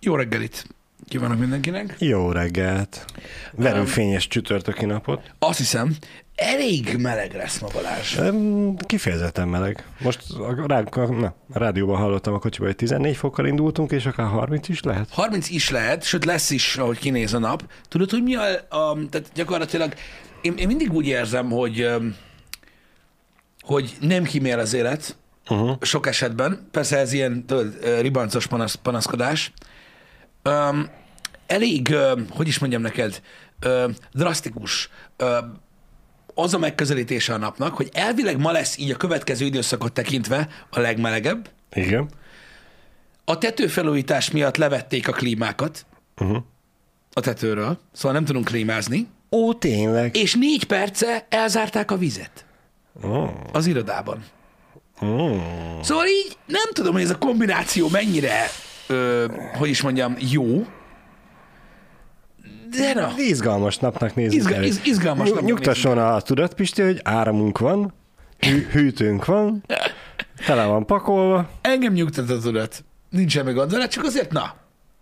Jó reggelit kívánok mindenkinek. Jó reggelt. Verőfényes csütörtöki napot. Azt hiszem, elég meleg lesz ma Balázs. Kifejezetten meleg. Most a, rád, na, a rádióban hallottam a kocsiban, hogy 14 fokkal indultunk, és akár 30 is lehet. 30 is lehet, sőt lesz is, ahogy kinéz a nap. Tudod, hogy mi a, a tehát gyakorlatilag én, én mindig úgy érzem, hogy hogy nem kimél az élet, uh-huh. sok esetben, persze ez ilyen tudod, ribancos panasz, panaszkodás, Öm, elég, öm, hogy is mondjam neked, öm, drasztikus öm, az a megközelítése a napnak, hogy elvileg ma lesz így a következő időszakot tekintve a legmelegebb, Igen. a tetőfelújítás miatt levették a klímákat Uh-huh. a tetőről, szóval nem tudunk klímázni, Ó, tényleg. és négy perce elzárták a vizet Oh. az irodában. Oh. Szóval így nem tudom, hogy ez a kombináció mennyire, ö, hogy is mondjam, jó, de na, Izgalmas napnak nézzük Izga- el. iz- izgalmas napnak Nyugtasson a tudat, Pisti, hogy áramunk van, hű- hűtőnk van, tele van pakolva. engem nyugtat a tudat. Nincs semmi gond vele, csak azért na,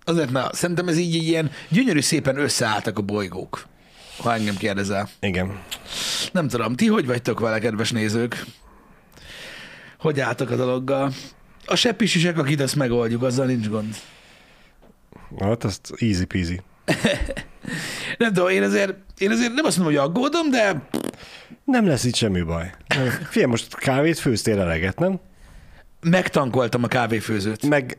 azért na, szerintem ez így ilyen gyönyörű szépen összeálltak a bolygók, ha engem kérdezel. Igen. Nem tudom, ti hogy vagytok vele, kedves nézők? Hogy álltak a dologgal? A seppisisek, akit azt megoldjuk, azzal nincs gond. Hát azt easy peasy. Nem tudom, én azért, én azért nem azt mondom, hogy aggódom, de Nem lesz itt semmi baj. Figyelj, most kávét főztél eleget, nem? megtankoltam a kávéfőzőt. Meg,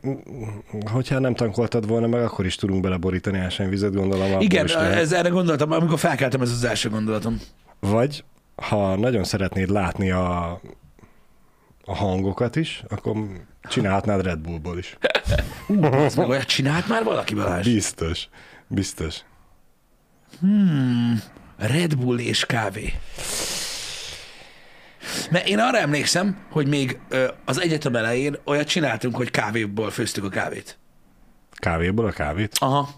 hogyha nem tankoltad volna meg, akkor is tudunk beleborítani ásványvizet, gondolom. Igen, is lehet. ez, erre gondoltam, amikor felkeltem, ez az első gondolatom. Vagy, ha nagyon szeretnéd látni a, a hangokat is, akkor csinálhatnád Red Bullból is. Ez meg olyat csinált már valaki, Balázs? Biztos. Biztos. Red Bull és kávé. Mert én arra emlékszem, hogy még az egyetem elején olyat csináltunk, hogy kávéból főztük a kávét. Kávéból a kávét? Aha,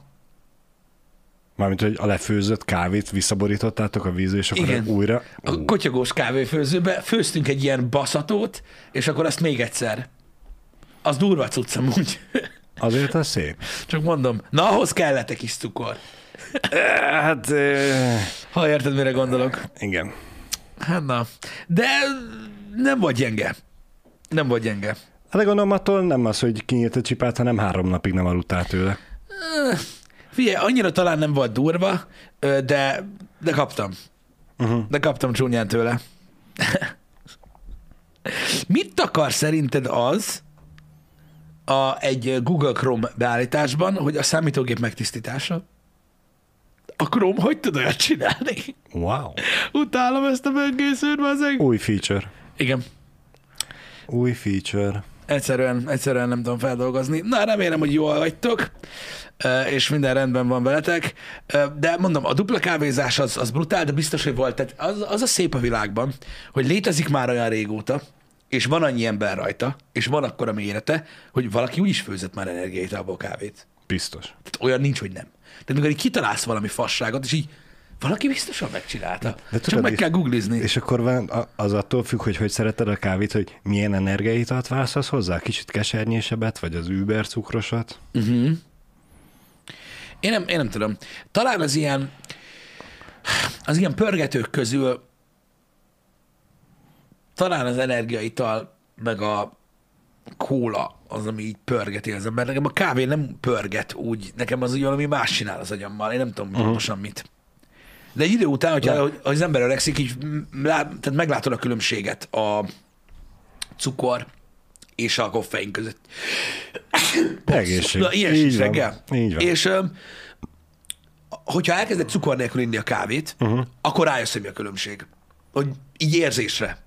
Mármint, hogy a lefőzött kávét visszaborítottátok a vízbe, és akkor Igen. újra... a kotyogós kávéfőzőbe főztünk egy ilyen baszatót, és akkor azt még egyszer. Az durva cucc amúgy. Azért az szép. Csak mondom, na ahhoz kellett egy kis cukor. Hát, Ha érted, mire gondolok. igen. Hát na. De nem vagy gyenge. Nem vagy gyenge. Hát de gondolom attól nem az, hogy kinyílt a csipát, hanem három napig nem aludtál tőle. Figyelj, annyira talán nem volt durva, de, de kaptam. Uh-huh. De kaptam csúnyán tőle. Mit akar szerinted az a, egy Google Chrome beállításban, hogy a számítógép megtisztítása? A Chrome hogy tud olyat csinálni? Wow. Utálom ezt a böngészőt, bazeg. Új feature. Igen, Új feature. Egyszerűen, egyszerűen nem tudom feldolgozni. Na, remélem, hogy jól vagytok, és minden rendben van veletek. De mondom, a dupla kávézás az, az brutál, de biztos, hogy volt. Tehát az, az a szép a világban, hogy létezik már olyan régóta, és van annyi ember rajta, és van akkora mérete, hogy valaki úgy is főzött már energiaitalból kávét. Biztos. Tehát olyan nincs, hogy nem. Tehát amikor így kitalálsz valami fasságot, és így valaki biztosan megcsinálta. De Csak tudod, meg kell googlizni. És akkor van, az attól függ, hogy hogy szereted a kávét, hogy milyen energiaitalt választasz hozzá? Kicsit kesernyésebbet, vagy az Uber cukrosat? Uh-huh. Én nem, én nem tudom. Talán az ilyen, az ilyen pörgetők közül talán az energiaital, meg a kóla az, ami így pörgeti az ember. Nekem a kávé nem pörget úgy, nekem az úgy valami más csinál az agyammal. Én nem tudom uh-huh. pontosan mit. De egy idő után, hogyha Le- az ember öregszik, így lá, tehát meglátod a különbséget a cukor és a koffein között. Egészség. Na, ilyen Így van. reggel. Így van. És hogyha elkezded cukor nélkül inni a kávét, uh-huh. akkor rájössz, hogy mi a különbség. Hogy így érzésre.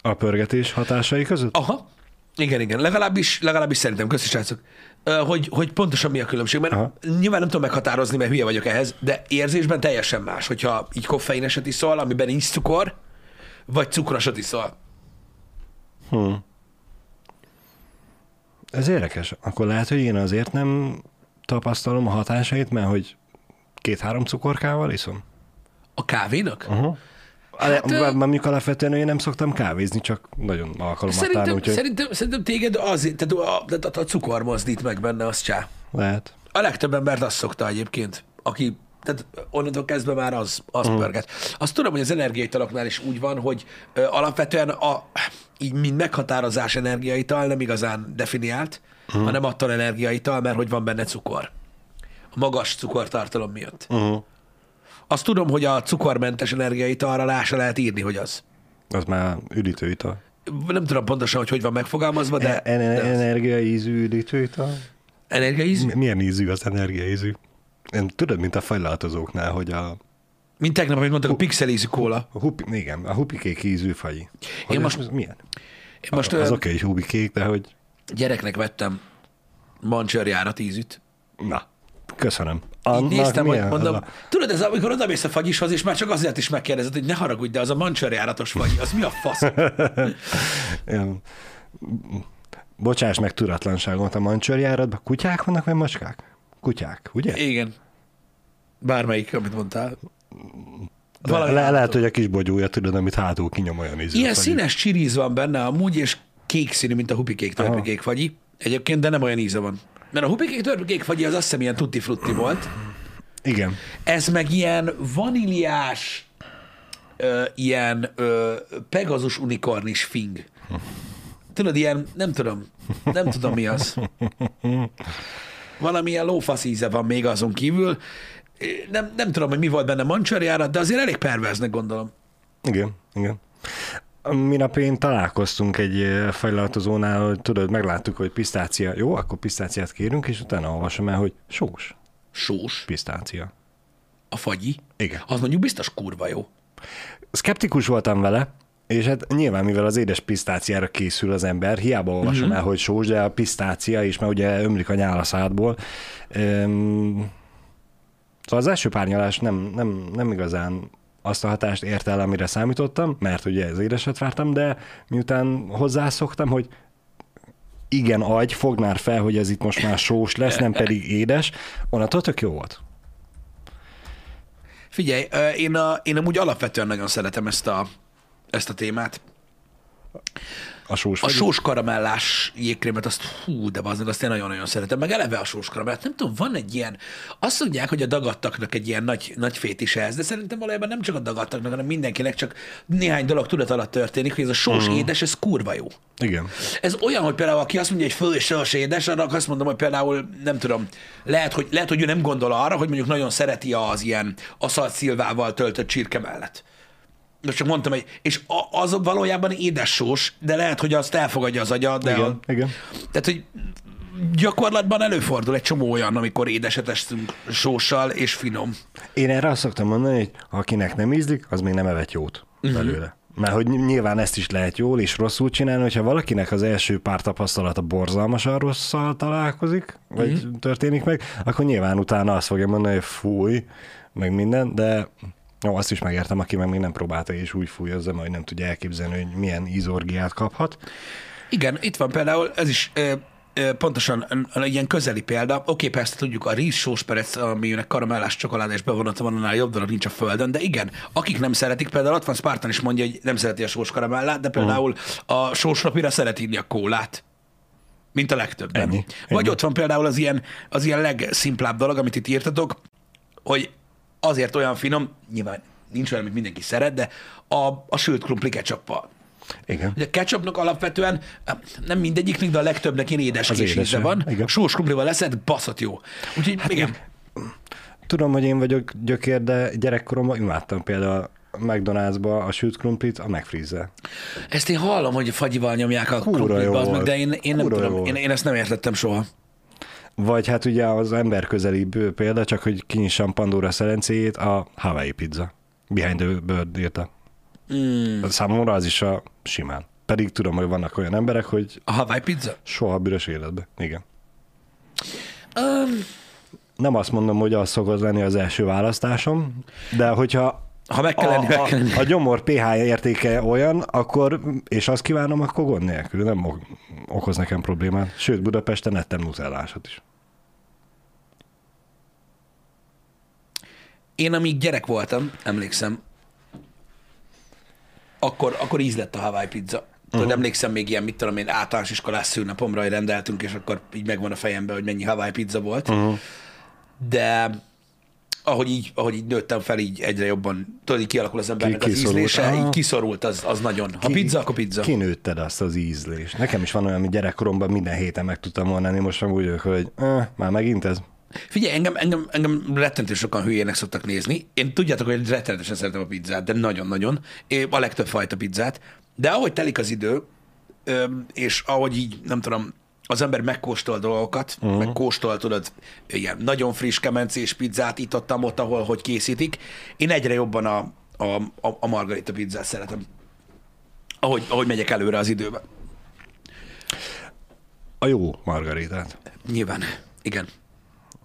A pörgetés hatásai között? Aha. Igen, igen. Legalábbis, legalábbis szerintem, köszi srácok, hogy, hogy pontosan mi a különbség. Mert Aha. nyilván nem tudom meghatározni, mert hülye vagyok ehhez, de érzésben teljesen más, hogyha így koffeineset iszol, amiben nincs cukor, vagy cukrosat iszol. Hm. Ez érdekes. Akkor lehet, hogy én azért nem tapasztalom a hatásait, mert hogy két-három cukorkával iszom. A kávénak? Uh-huh. Hát, ö- mondjuk alapvetően én nem szoktam kávézni, csak nagyon alkalomattán, Szerintem, úgyhogy... szerintem, szerintem téged azért, tehát a, a, a, cukor mozdít meg benne, az csá. lehet. A legtöbb embert azt szokta egyébként, aki, tehát onnantól kezdve már az, az mm. pörget. Azt tudom, hogy az energiaitaloknál is úgy van, hogy ö, alapvetően a, így mind meghatározás energiaital nem igazán definiált, mm. hanem attól energiaital, mert hogy van benne cukor. A magas cukortartalom miatt. Uh-huh. Azt tudom, hogy a cukormentes energiaitalra rá se lehet írni, hogy az. Az már üdítőital. Nem tudom pontosan, hogy hogy van megfogalmazva, de, En- az. energiaízű üdítőital? energiaíz, Mi- Milyen ízű az energiaízű? Én tudod, mint a fajláltozóknál, hogy a, mint tegnap, amit mondtak, a pixelízű kóla. a hupi, igen, a hupikék ízű faji. Hogy Én most- ez milyen? Én most az ö, oké, hogy hupikék, de hogy gyereknek vettem mancsörjárat ízűt. na, köszönöm. Így Annak néztem, hogy mondom, a- tudod, ez amikor odamész a fagyishoz, és már csak azért is megkérdezed, hogy ne haragudj, de az a mancsörjáratos fagy, az mi a fasz? Bocsáss meg tudatlanságot a mancsörjáratban. Kutyák vannak, vagy macskák? Kutyák, ugye? Igen. Bármelyik, amit mondtál. Le, Valami le, lehet, hogy a kis bogyója, tudod, amit hátul kinyom olyan ízű. Ilyen színes csiriz van benne amúgy, és kék színű, mint a hupikék törpikék fagyi. Egyébként, de nem olyan íze van. Mert a hupikék törpikék fagyi az azt hiszem ilyen tutti frutti volt. Igen. Ez meg ilyen vaníliás, ö, ilyen ö, pegazus unikornis fing. Tudod, ilyen, nem tudom, nem tudom mi az. Valamilyen lófasz íze van még azon kívül. Nem, nem tudom, hogy mi volt benne mancsarjára, de azért elég perverznek gondolom. Igen, igen. Minap én találkoztunk egy fejlaltozónál, hogy tudod, megláttuk, hogy pisztácia. Jó, akkor pisztáciát kérünk, és utána olvasom el, hogy sós Sós, pisztácia. a fagyi, Igen. az mondjuk biztos kurva jó. Skeptikus voltam vele, és hát nyilván, mivel az édes pisztáciára készül az ember, hiába olvasom Mhm. el, hogy sós, de a pisztácia is, mert ugye ömlik a nyál a szádból. Üm, szóval az első párnyalás nem, nem, nem igazán azt a hatást ért el, amire számítottam, mert ugye ez édeset vártam, de miután hozzászoktam, hogy igen, agy, fogd már fel, hogy ez itt most már sós lesz, nem pedig édes, onnantól tök jó volt. Figyelj, én, a, én amúgy alapvetően nagyon szeretem ezt a, ezt a témát. A sós A sós karamellás jégkrémet, azt hú, de az azt én nagyon-nagyon szeretem. Meg eleve a sós karamellát. Nem tudom, van egy ilyen, azt mondják, hogy a dagadtaknak egy ilyen nagy, nagy fétise ez, de szerintem valójában nem csak a dagadtaknak, hanem mindenkinek csak néhány dolog tudat alatt történik, hogy ez a sós Mhm. édes, ez kurva jó. Igen. Ez olyan, hogy például aki azt mondja, hogy föl és sós édes, annak azt mondom, hogy például nem tudom, lehet, hogy, lehet, hogy ő nem gondol arra, hogy mondjuk nagyon szereti az ilyen aszalt szilvával töltött csirke mellett. Most csak mondtam, hogy, és az valójában édes sós, de lehet, hogy azt elfogadja az agya, de Igen, a, igen. tehát, hogy gyakorlatban előfordul egy csomó olyan, amikor édeset eszünk sóssal, és finom. Én erre azt szoktam mondani, hogy akinek nem ízlik, az még nem evett jót Mhm. belőle. Mert hogy nyilván ezt is lehet jól és rosszul csinálni, hogyha valakinek az első pár tapasztalata borzalmasan rosszal találkozik, vagy Mhm. történik meg, akkor nyilván utána azt fogja mondani, hogy fúj, meg minden, de jó, azt is megértem, aki meg még nem próbálta és úgy fújozza, majd nem tudja elképzelni, hogy milyen ízorgiát kaphat. Igen, itt van például, ez is ö, ö, pontosan ilyen közeli példa. Oké, persze tudjuk, a rizs sósperec, aminek karamellás csokoládés bevonata van, annál jobb dolog nincs a földön, de igen, akik nem szeretik, például ott van Spartan is mondja, hogy nem szereti a sós karamellát, de például a sósrapira szeret írni a kólát. Mint a legtöbben. Ennyi, Vagy ennyi. ott van például az ilyen, az ilyen legszimplább dolog, amit itt írtatok, hogy azért olyan finom, nyilván nincs olyan, amit mindenki szeret, de a, a sült krumpli ketchuppal. Igen. Ugye a ketchupnak alapvetően nem mindegyiknek, de a legtöbbnek ilyen édes Az kis íze van. igen. Sós krumplival leszed, baszott jó. Úgyhogy hát igen. Tudom, hogy én vagyok gyökér, de gyerekkoromban imádtam például a McDonald'sba a sült krumplit a megfrizzel. Ezt én hallom, hogy fagyival nyomják a Kurva krumplit, meg, de én, én nem tudom, én, én, ezt nem értettem soha. Vagy hát ugye az ember közelibb példa, csak hogy kinyissam Pandora szerencéjét, a Hawaii pizza. Behind the bird írta. Mm. Számomra az is a simán. Pedig tudom, hogy vannak olyan emberek, hogy A Hawaii pizza? soha büdös életbe. Igen. Um, Nem azt mondom, hogy az szokott lenni az első választásom, de hogyha ha meg kell lenni, meg a, kell lenni. a, a gyomor pH értéke olyan, akkor, és azt kívánom, akkor gond nélkül. Nem ok- okoz nekem problémát. Sőt, Budapesten ettem nutellásot is. Én amíg gyerek voltam, emlékszem, akkor, akkor íz lett a Hawaii pizza. Tudod, emlékszem még ilyen, mit tudom én, általános iskolás szülnapomra, rendeltünk, és akkor így megvan a fejemben, hogy mennyi Hawaii pizza volt. Uh-huh. De ahogy így, ahogy így nőttem fel, így egyre jobban, tudod, így kialakul az embernek Ki- az ízlése, Aha. így kiszorult az, az nagyon. Ha pizza, akkor pizza. Kinőtted azt az ízlést. Nekem is van olyan, hogy gyerekkoromban minden héten meg tudtam mondani, most meg úgy vagyok, hogy eh, már megint ez. Figyelj, engem, engem, engem rettentő sokan hülyének szoktak nézni. Én tudjátok, hogy rettenetesen szeretem a pizzát, de nagyon-nagyon. Én a legtöbb fajta pizzát. De ahogy telik az idő, és ahogy így, nem tudom, az ember megkóstol dolgokat, uh-huh. megkóstol, tudod, ilyen nagyon friss kemencés pizzát itt ott, ott, ahol hogy készítik. Én egyre jobban a, a, a, a margarita pizzát szeretem. Ahogy, ahogy megyek előre az időben. A jó margaritát. Nyilván. Igen.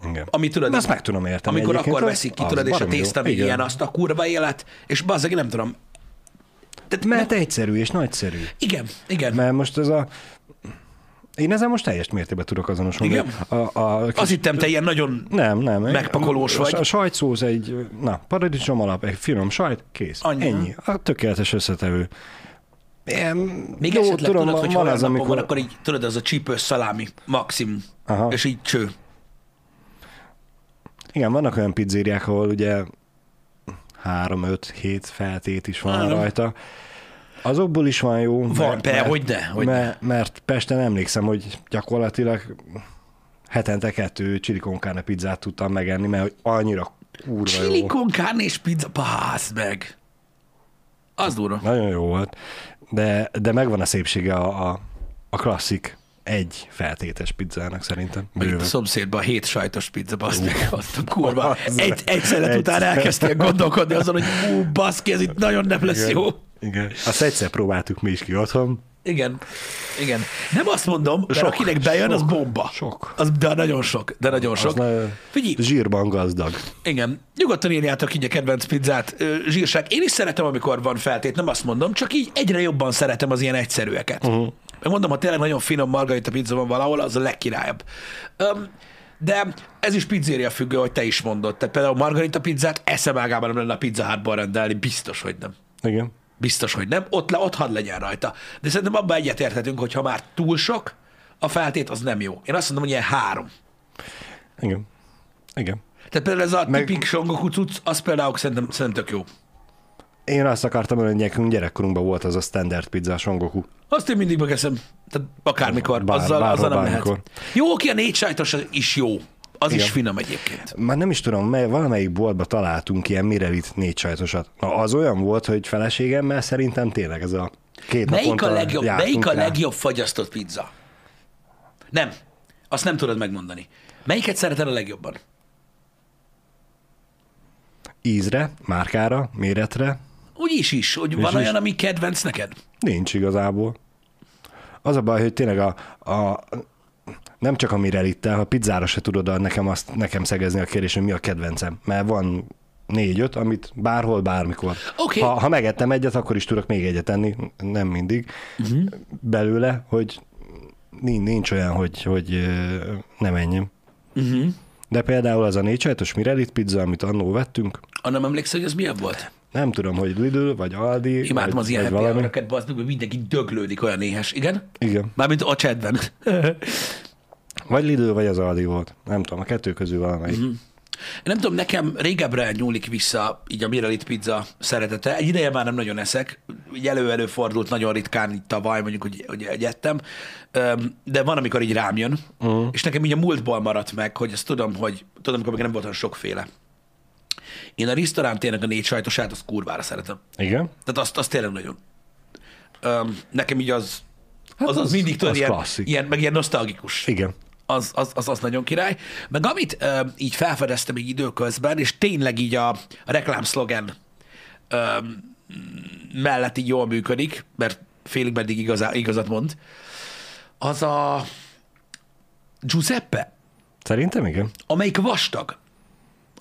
Igen. Ami tudod, Azt meg tudom érteni Amikor akkor az- veszik ki, tudod, és a tészta még ilyen azt a kurva élet, és bazzeg, nem tudom. Tehát, Mert egyszerű és nagyszerű. igen, igen. Mert most ez a... Én ezzel most teljes mértékben tudok azonosulni. Igen? A, a, Azt hittem, te ilyen nagyon... nem, nem. megpakolós vagy. A sajtszósz egy, na, paradicsom alap, egy finom sajt, kész. Annyi. Ennyi. A tökéletes összetevő. Ilyen, Még jó, esetleg tudom, tudod, hogy van az, amikor... van, akkor így, tudod, az a csípős szalámi maximum, Aha. és így cső. Igen, vannak olyan pizzériák, ahol ugye 3, 5, 7 feltét is van Tudom. rajta. Azokból is van jó. Van, be, hogyne, hogyne. Mert, mert Pesten emlékszem, hogy gyakorlatilag hetente kettő carne pizzát tudtam megenni, mert hogy annyira kurva Chili jó. és pizza, bász meg. Az durva. Nagyon jó volt. De, de megvan a szépsége a, a, a klasszik egy feltétes pizzának szerintem. Meg itt a Bőven. szomszédban a hét sajtos pizza, baszd meg, azt a kurva. Az- Egy, egy szelet után elkezdtél gondolkodni azon, hogy ú, baszki, ez itt nagyon nem lesz jó. Igen. Azt egyszer próbáltuk mi is ki otthon. Igen, igen. Nem azt mondom, mert Sok, akinek bejön, az sok, bomba. sok. Az, de nagyon sok, de nagyon sok. Az Figyelj, zsírban gazdag. igen, nyugodtan írjátok így a kedvenc pizzát, zsírság. Én is szeretem, amikor van feltét, nem azt mondom, csak így egyre jobban szeretem az ilyen egyszerűeket. Uh-huh. Megmondom, ha tényleg nagyon finom margarita pizza van valahol, az a legkirályabb. Öm, de ez is pizzéria függő, hogy te is mondod. Tehát például margarita pizzát eszem ágában nem lenne a pizza hátban rendelni, biztos, hogy nem. Igen. Biztos, hogy nem. Ott, le, ott hadd legyen rajta. De szerintem abban egyetérthetünk, hogy ha már túl sok, a feltét az nem jó. Én azt mondom, hogy ilyen három. Igen. Igen. Tehát például ez a Meg- tipik songoku cucc, az például szerintem, szerintem tök jó. Én azt akartam hogy nekünk gyerekkorunkban volt az a standard pizza, a songoku. Azt én mindig megeszem. Tehát akármikor, Bár- azzal, bárhol, azzal nem bármikor. lehet. Jó, oké, a négy sajtos is jó. Az Igen. is finom egyébként. Már nem is tudom, mely, valamelyik boltba találtunk ilyen Mirelit négy sajtosat. Na, az olyan volt, hogy feleségemmel szerintem tényleg ez a két Melyik a legjobb, melyik a rá. legjobb fagyasztott pizza? Nem. Azt nem tudod megmondani. Melyiket szereted a legjobban? Ízre, márkára, méretre Úgy is is, hogy van is. olyan, ami kedvenc neked? nincs igazából. Az a baj, hogy tényleg a, a nem csak a Mirelittel, ha pizzára se tudod nekem, azt, nekem szegezni a kérdés, hogy mi a kedvencem. Mert van négy-öt, amit bárhol, bármikor. Oké. Ha, ha megettem egyet, akkor is tudok még egyet enni, nem mindig. Uh-huh. Belőle, hogy nincs, nincs olyan, hogy, hogy ö, ne menjem. Uh-huh. De például az a négy sajtos Mirelit pizza, amit annó vettünk, Annak emlékszel, hogy az milyen volt? Nem tudom, hogy Lidl, vagy Aldi, Imádtam vagy, az ilyen happy hour-öket, bazd hogy mindenki döglődik olyan éhes. Igen? Igen. Mármint a chatben. Vagy Lidl, vagy az Aldi volt. Nem tudom, a kettő közül valamelyik. Mhm. Én nem tudom, nekem régebbre nyúlik vissza így a Miralit pizza szeretete. Egy ideje már nem nagyon eszek, így elő-elő fordult nagyon ritkán így tavaly, mondjuk, hogy, hogy egyettem, de van, amikor így rám jön, uh-huh. és nekem így a múltból maradt meg, hogy azt tudom, hogy tudom, amikor még nem volt olyan sokféle. Én a restaurant tényleg a négy sajtosát, azt kurvára szeretem. Igen? Tehát azt, azt tényleg nagyon. Öm, nekem így az, Hát az, az, az- mindig tudod, ilyen, klasszik. ilyen, meg ilyen nosztalgikus Igen. az, az, az, az nagyon király. Meg amit ö, így felfedeztem így időközben, és tényleg így a, a reklámszlogen ö, mellett így jól működik, mert félig meddig igazá, igazat mond, az a Giuseppe, Szerintem igen. amelyik vastag.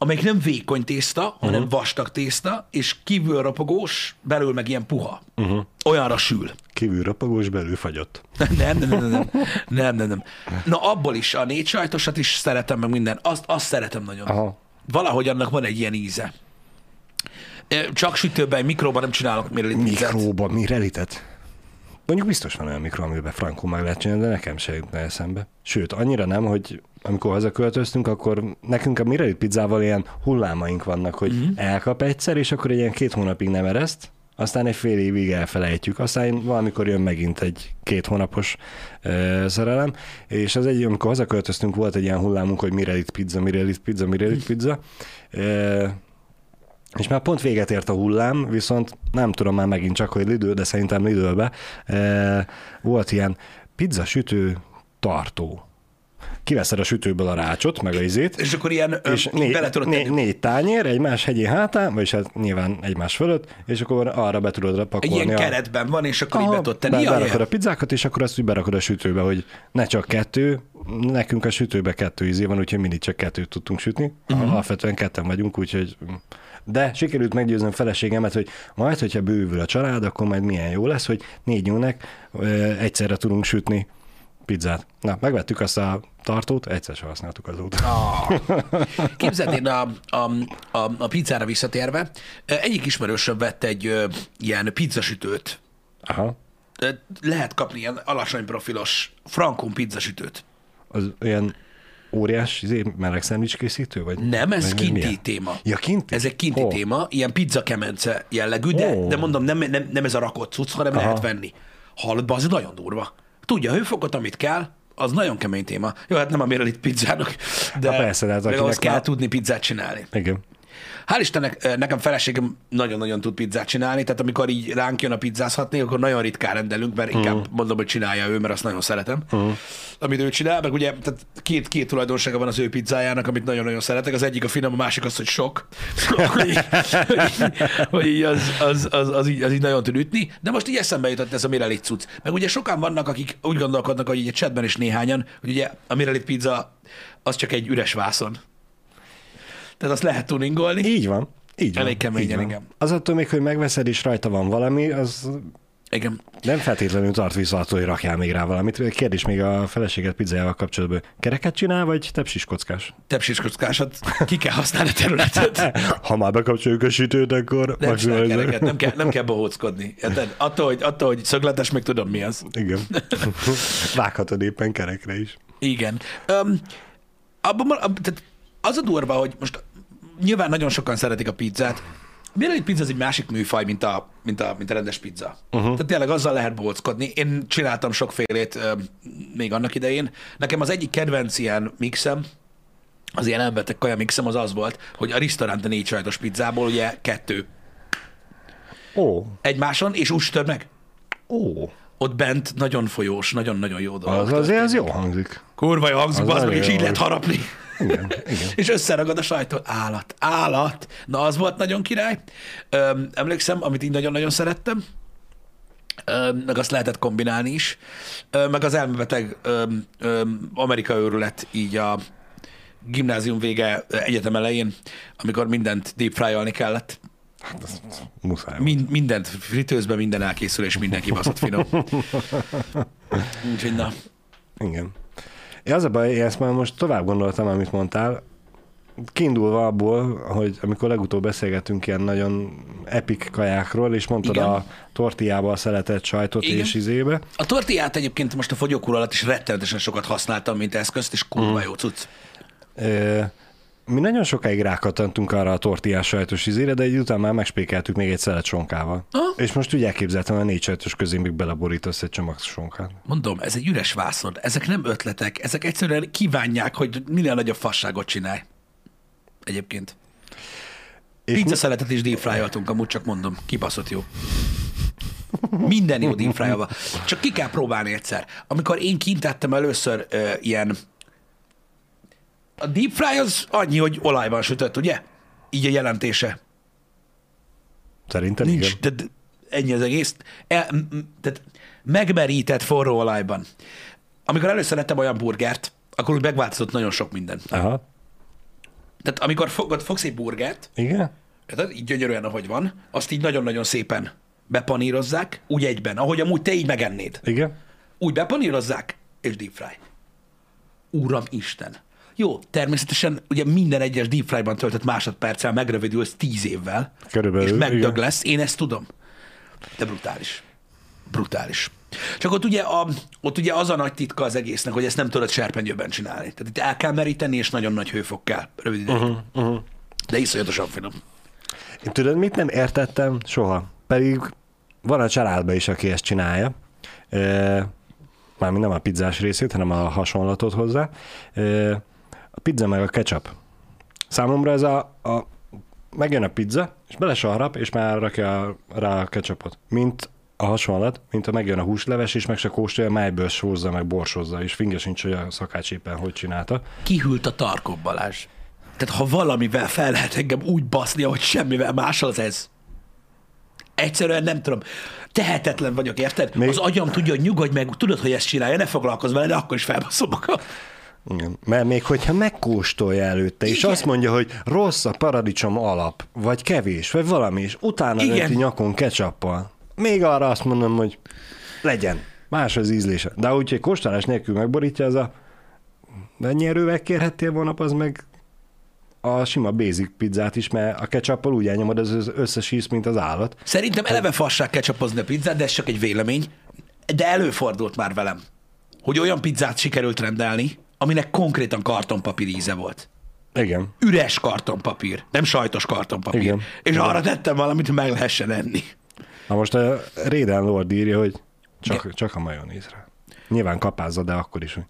Amelyik nem vékony tészta, hanem uh-huh. vastag tészta, és kívül ropogós, belül meg ilyen puha. Uh-huh. Olyanra sül. Kívül rapagós, belül fagyott. Nem, nem, nem, nem, nem, nem, nem. Na abból is, a négy sajtosat is szeretem, meg minden. Azt, azt szeretem nagyon. Aha. Valahogy annak van egy ilyen íze. Csak sütőben, mikróban nem csinálok mirelit pizzát. Mikróba, mi relitet? Mondjuk biztos van olyan mikro, amiben frankó meg lehet csinálni, de nekem se jutna eszembe. Sőt, annyira nem, hogy amikor hazaköltöztünk, akkor nekünk a Mirelit pizzával ilyen hullámaink vannak, hogy Mhm. uh-huh. elkap egyszer, és akkor egy ilyen két hónapig nem ereszt, aztán egy fél évig elfelejtjük, aztán valamikor jön megint egy két hónapos ö, szerelem, és az egy, amikor hazaköltöztünk, volt egy ilyen hullámunk, hogy Mirelit pizza, Mirelit pizza, Mirelit pizza, ö, és már pont véget ért a hullám, viszont nem tudom már megint csak, hogy Lidl, de szerintem Lidlbe e, volt ilyen pizza sütő tartó. Kiveszed a sütőből a rácsot, meg a izét, És akkor ilyen és négy, bele tudod né, tenni. négy tányér, egymás hegyén hátán, vagyis hát nyilván egymás fölött, és akkor arra be tudod pakolni ilyen a... keretben van, és akkor így Aha, be tudod tenni. be, berakod a pizzákat, és akkor azt úgy berakod a sütőbe, hogy ne csak kettő, nekünk a sütőbe kettő izé van, úgyhogy mindig csak kettőt tudtunk sütni. Uh-huh. Alapvetően ketten vagyunk, úgyhogy... De sikerült meggyőznöm feleségemet, hogy majd, hogyha bővül a család, akkor majd milyen jó lesz, hogy négy ö, egyszerre tudunk sütni pizzát. Na, megvettük azt a tartót, egyszer sem használtuk azóta. Ah. Képzeld, én a, a, a, a pizzára visszatérve, egyik ismerősöm vett egy ö, ilyen pizzasütőt. Aha. Lehet kapni ilyen alacsony profilos frankon pizzasütőt. Az olyan óriás izé, meleg készítő? Vagy, Nem, ez vagy kinti milyen? téma. Ja, kinti? Ez egy kinti Ó. téma, ilyen pizza kemence jellegű, de, Ó. de mondom, nem, nem, nem ez a rakott cucc, hanem Aha. lehet venni. Hallod, az nagyon durva. Tudja a hőfokot, amit kell, az nagyon kemény téma. Jó, hát nem a Mirelit pizzának, de Hát persze, de hát akinek kell már- tudni pizzát csinálni. Igen. Hál' Istennek, eh, nekem feleségem nagyon-nagyon tud pizzát csinálni, tehát amikor így ránk jön a pizzázhatni, akkor nagyon ritkán rendelünk, mert inkább Mhm. mondom, hogy csinálja ő, mert azt nagyon szeretem, uh-huh. amit ő csinál, meg ugye tehát két, két tulajdonsága van az ő pizzájának, amit nagyon-nagyon szeretek, az egyik a finom, a másik az, hogy sok, hogy, így- hogy így az, az, az, az, így, az így nagyon tud ütni, de most így eszembe jutott ez a Mirelit cucc. Meg ugye sokan vannak, akik úgy gondolkodnak, hogy így a chatben is néhányan, hogy ugye a Mirelit pizza az csak egy üres vászon. Tehát azt lehet tuningolni. Így van. Így van. Elég keményen, igen. Az attól még, hogy megveszed és rajta van valami, az Igen. nem feltétlenül tart vissza attól, hogy rakjál még rá valamit. Kérdés még a feleséget pizzájával kapcsolatban. Kereket csinál, vagy tepsis kockás? Tepsiskockásat, ki kell használni a területet. Ha már bekapcsoljuk a sütőt, akkor Nem kereket, nem kell, nem kell bohóckodni. Attól, hogy, attól, hogy szögletes, még tudom mi az. Igen. Vághatod éppen kerekre is. Igen. Um, abban, ma- ab, tehát az a durva, hogy most nyilván nagyon sokan szeretik a pizzát. Miért egy pizza az egy másik műfaj, mint a, mint a, mint a rendes pizza. Uh-huh. Tehát tényleg azzal lehet bóckodni. Én csináltam sokfélét um, még annak idején. Nekem az egyik kedvenc ilyen mixem, az ilyen elbeteg kaja mixem az az volt, hogy a restaurant a négy sajtos pizzából ugye kettő Ó, egymáson, és úgy sütöd meg. ó. Ott bent nagyon folyós, nagyon-nagyon jó dolog. Az azért az jó hangzik. Kurva jó hangzik, Az az meg, és így lehet harapni. Igen, igen. és összeragad a sajtó. Állat, állat. Na, az volt nagyon király. Öm, emlékszem, amit így nagyon-nagyon szerettem. Öm, meg azt lehetett kombinálni is. Öm, meg az elmebeteg öm, öm, Amerika őrület így a gimnázium vége egyetem elején, amikor mindent deep fry kellett. Muszáj. volt. Mind, mindent fritőzbe, minden elkészül, és minden kibaszott finom. Úgyhogy na. Igen. Az a baj, én ezt már most tovább gondoltam, amit mondtál, kiindulva abból, hogy amikor legutóbb beszélgettünk ilyen nagyon epik kajákról, és mondtad Igen. a tortillába a szeletett sajtot Igen. és izébe. A tortillát egyébként most a fogyókúr alatt is rettenetesen sokat használtam, mint eszközt, és kurva jó cucc. Mi nagyon sokáig rákattantunk arra a tortillás sajtos izére, de egy után már megspékeltük még egy szelet sonkával. Aha. És most úgy elképzeltem, hogy a négy sajtos közé még beleborítasz egy csomag sonkát. Mondom, ez egy üres vászon. Ezek nem ötletek, ezek egyszerűen kívánják, hogy minél nagyobb fasságot csinálj. Egyébként. És Pizza szeletet is deep fryoltunk, amúgy csak mondom, kibaszott jó. Minden jó deep fryolva. Csak ki kell próbálni egyszer. Amikor én kint ettem először ö, ilyen... A deep fry az annyi, hogy olajban sütött, ugye? Így a jelentése. Szerintem Nincs, igen. tehát ennyi az egész. El, tehát megmerített forró olajban. Amikor először ettem olyan burgert, akkor úgy megváltozott nagyon sok minden. Aha. Tehát amikor fogod, fogsz egy burgert, Igen? érted, így gyönyörűen, ahogy van, azt így nagyon-nagyon szépen bepanírozzák, úgy egyben, ahogy amúgy te így megennéd. Igen? Úgy bepanírozzák, és deep fry. Uram Isten. Jó, természetesen ugye minden egyes deep fryban töltött másodperccel megrövidülsz tíz évvel, Körülbelül, és megdög lesz, én ezt tudom. De brutális. Brutális. Csak ott ugye, a, ott ugye az a nagy titka az egésznek, hogy ezt nem tudod serpenyőben csinálni. Tehát itt el kell meríteni, és nagyon nagy hőfok kell rövid ideig. Uh-huh, uh-huh. De iszonyatosan finom. Én tudod, mit nem értettem soha? Pedig van a családban is, aki ezt csinálja. E, mármint nem a pizzás részét, hanem a hasonlatot hozzá. E, a pizza meg a ketchup. Számomra ez a, a megjön a pizza, és bele harap, és már rakja rá a ketchupot. Mint a hasonlat, mint a megjön a húsleves, és meg se kóstolja, májből sózza, meg borsozza, és finge sincs, hogy a szakács éppen hogy csinálta. Kihűlt a tarkok, Balázs. Tehát ha valamivel fel lehet engem úgy baszni, hogy semmivel mással az ez. Egyszerűen nem tudom. Tehetetlen vagyok, érted? Még... Az agyam tudja, hogy nyugodj meg, tudod, hogy ezt csinálja, ne foglalkozz vele, de akkor is felbaszom magam. Igen. Mert még hogyha megkóstolja előtte, Igen. és azt mondja, hogy rossz a paradicsom alap, vagy kevés, vagy valami, és utána Igen. önti nyakon ketchuppal, még arra azt mondom, hogy legyen. Más az ízlése. De úgyhogy kóstolás nélkül megborítja, az a ennyi erővel kérhettél volna, az meg a sima basic pizzát is, mert a ketchuppal úgy elnyomod az összes íz, mint az állat. Szerintem eleve fasság ketchupozni a pizzát, de ez csak egy vélemény. De előfordult már velem, hogy olyan pizzát sikerült rendelni, aminek konkrétan kartonpapír íze volt. Igen. Üres kartonpapír, nem sajtos kartonpapír. Igen. És Igen. arra tettem valamit, hogy meg lehessen enni. Na most a Réden Lord írja, hogy csak, csak a majonézre. Nyilván kapázza, de akkor is, hogy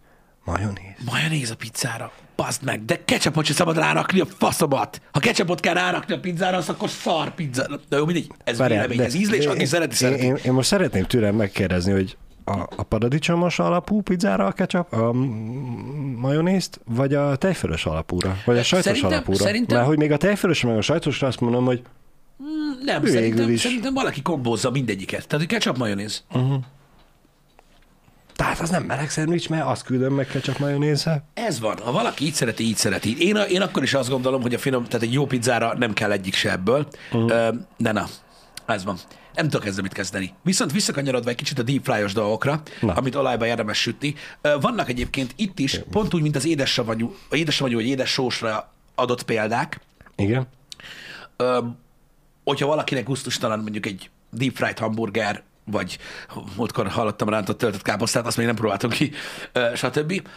majonéz. Majonéz a pizzára. Baszd meg, de ketchupot sem szabad rárakni a faszomat. Ha ketchupot kell rárakni a pizzára, az akkor szar pizza. De jó, mindegy, ez Várjál, vélemény, ez ízlés, aki szereti, szereti. Én, én, most szeretném tőlem megkérdezni, hogy a, a paradicsomos alapú pizzára a ketchup, a majonézt, vagy a tejfölös alapúra, vagy a sajtos szerintem, alapúra? Szerintem... Mert hogy még a tejfölös, meg a sajtosra azt mondom, hogy mm, nem, szerintem, is. szerintem valaki kombózza mindegyiket. Tehát ketchup majonéz. Uh-huh. Tehát az nem meleg szendvics, mert azt küldöm meg ketchup majonézzel. Ez van. Ha valaki így szereti, így szereti. Én, én akkor is azt gondolom, hogy a finom, tehát egy jó pizzára nem kell egyik se ebből. Uh-huh. De na, ez van. Nem tudok ezzel mit kezdeni. Viszont visszakanyarodva egy kicsit a deep fry-os dolgokra, Na. amit olajba érdemes sütni. Vannak egyébként itt is, pont úgy, mint az édessavanyú, édessavanyú vagy édes sósra adott példák. Igen. Ö, hogyha valakinek gusztustalan mondjuk egy deep fried hamburger, vagy múltkor hallottam rántott töltött káposztát, azt még nem próbáltam ki, stb.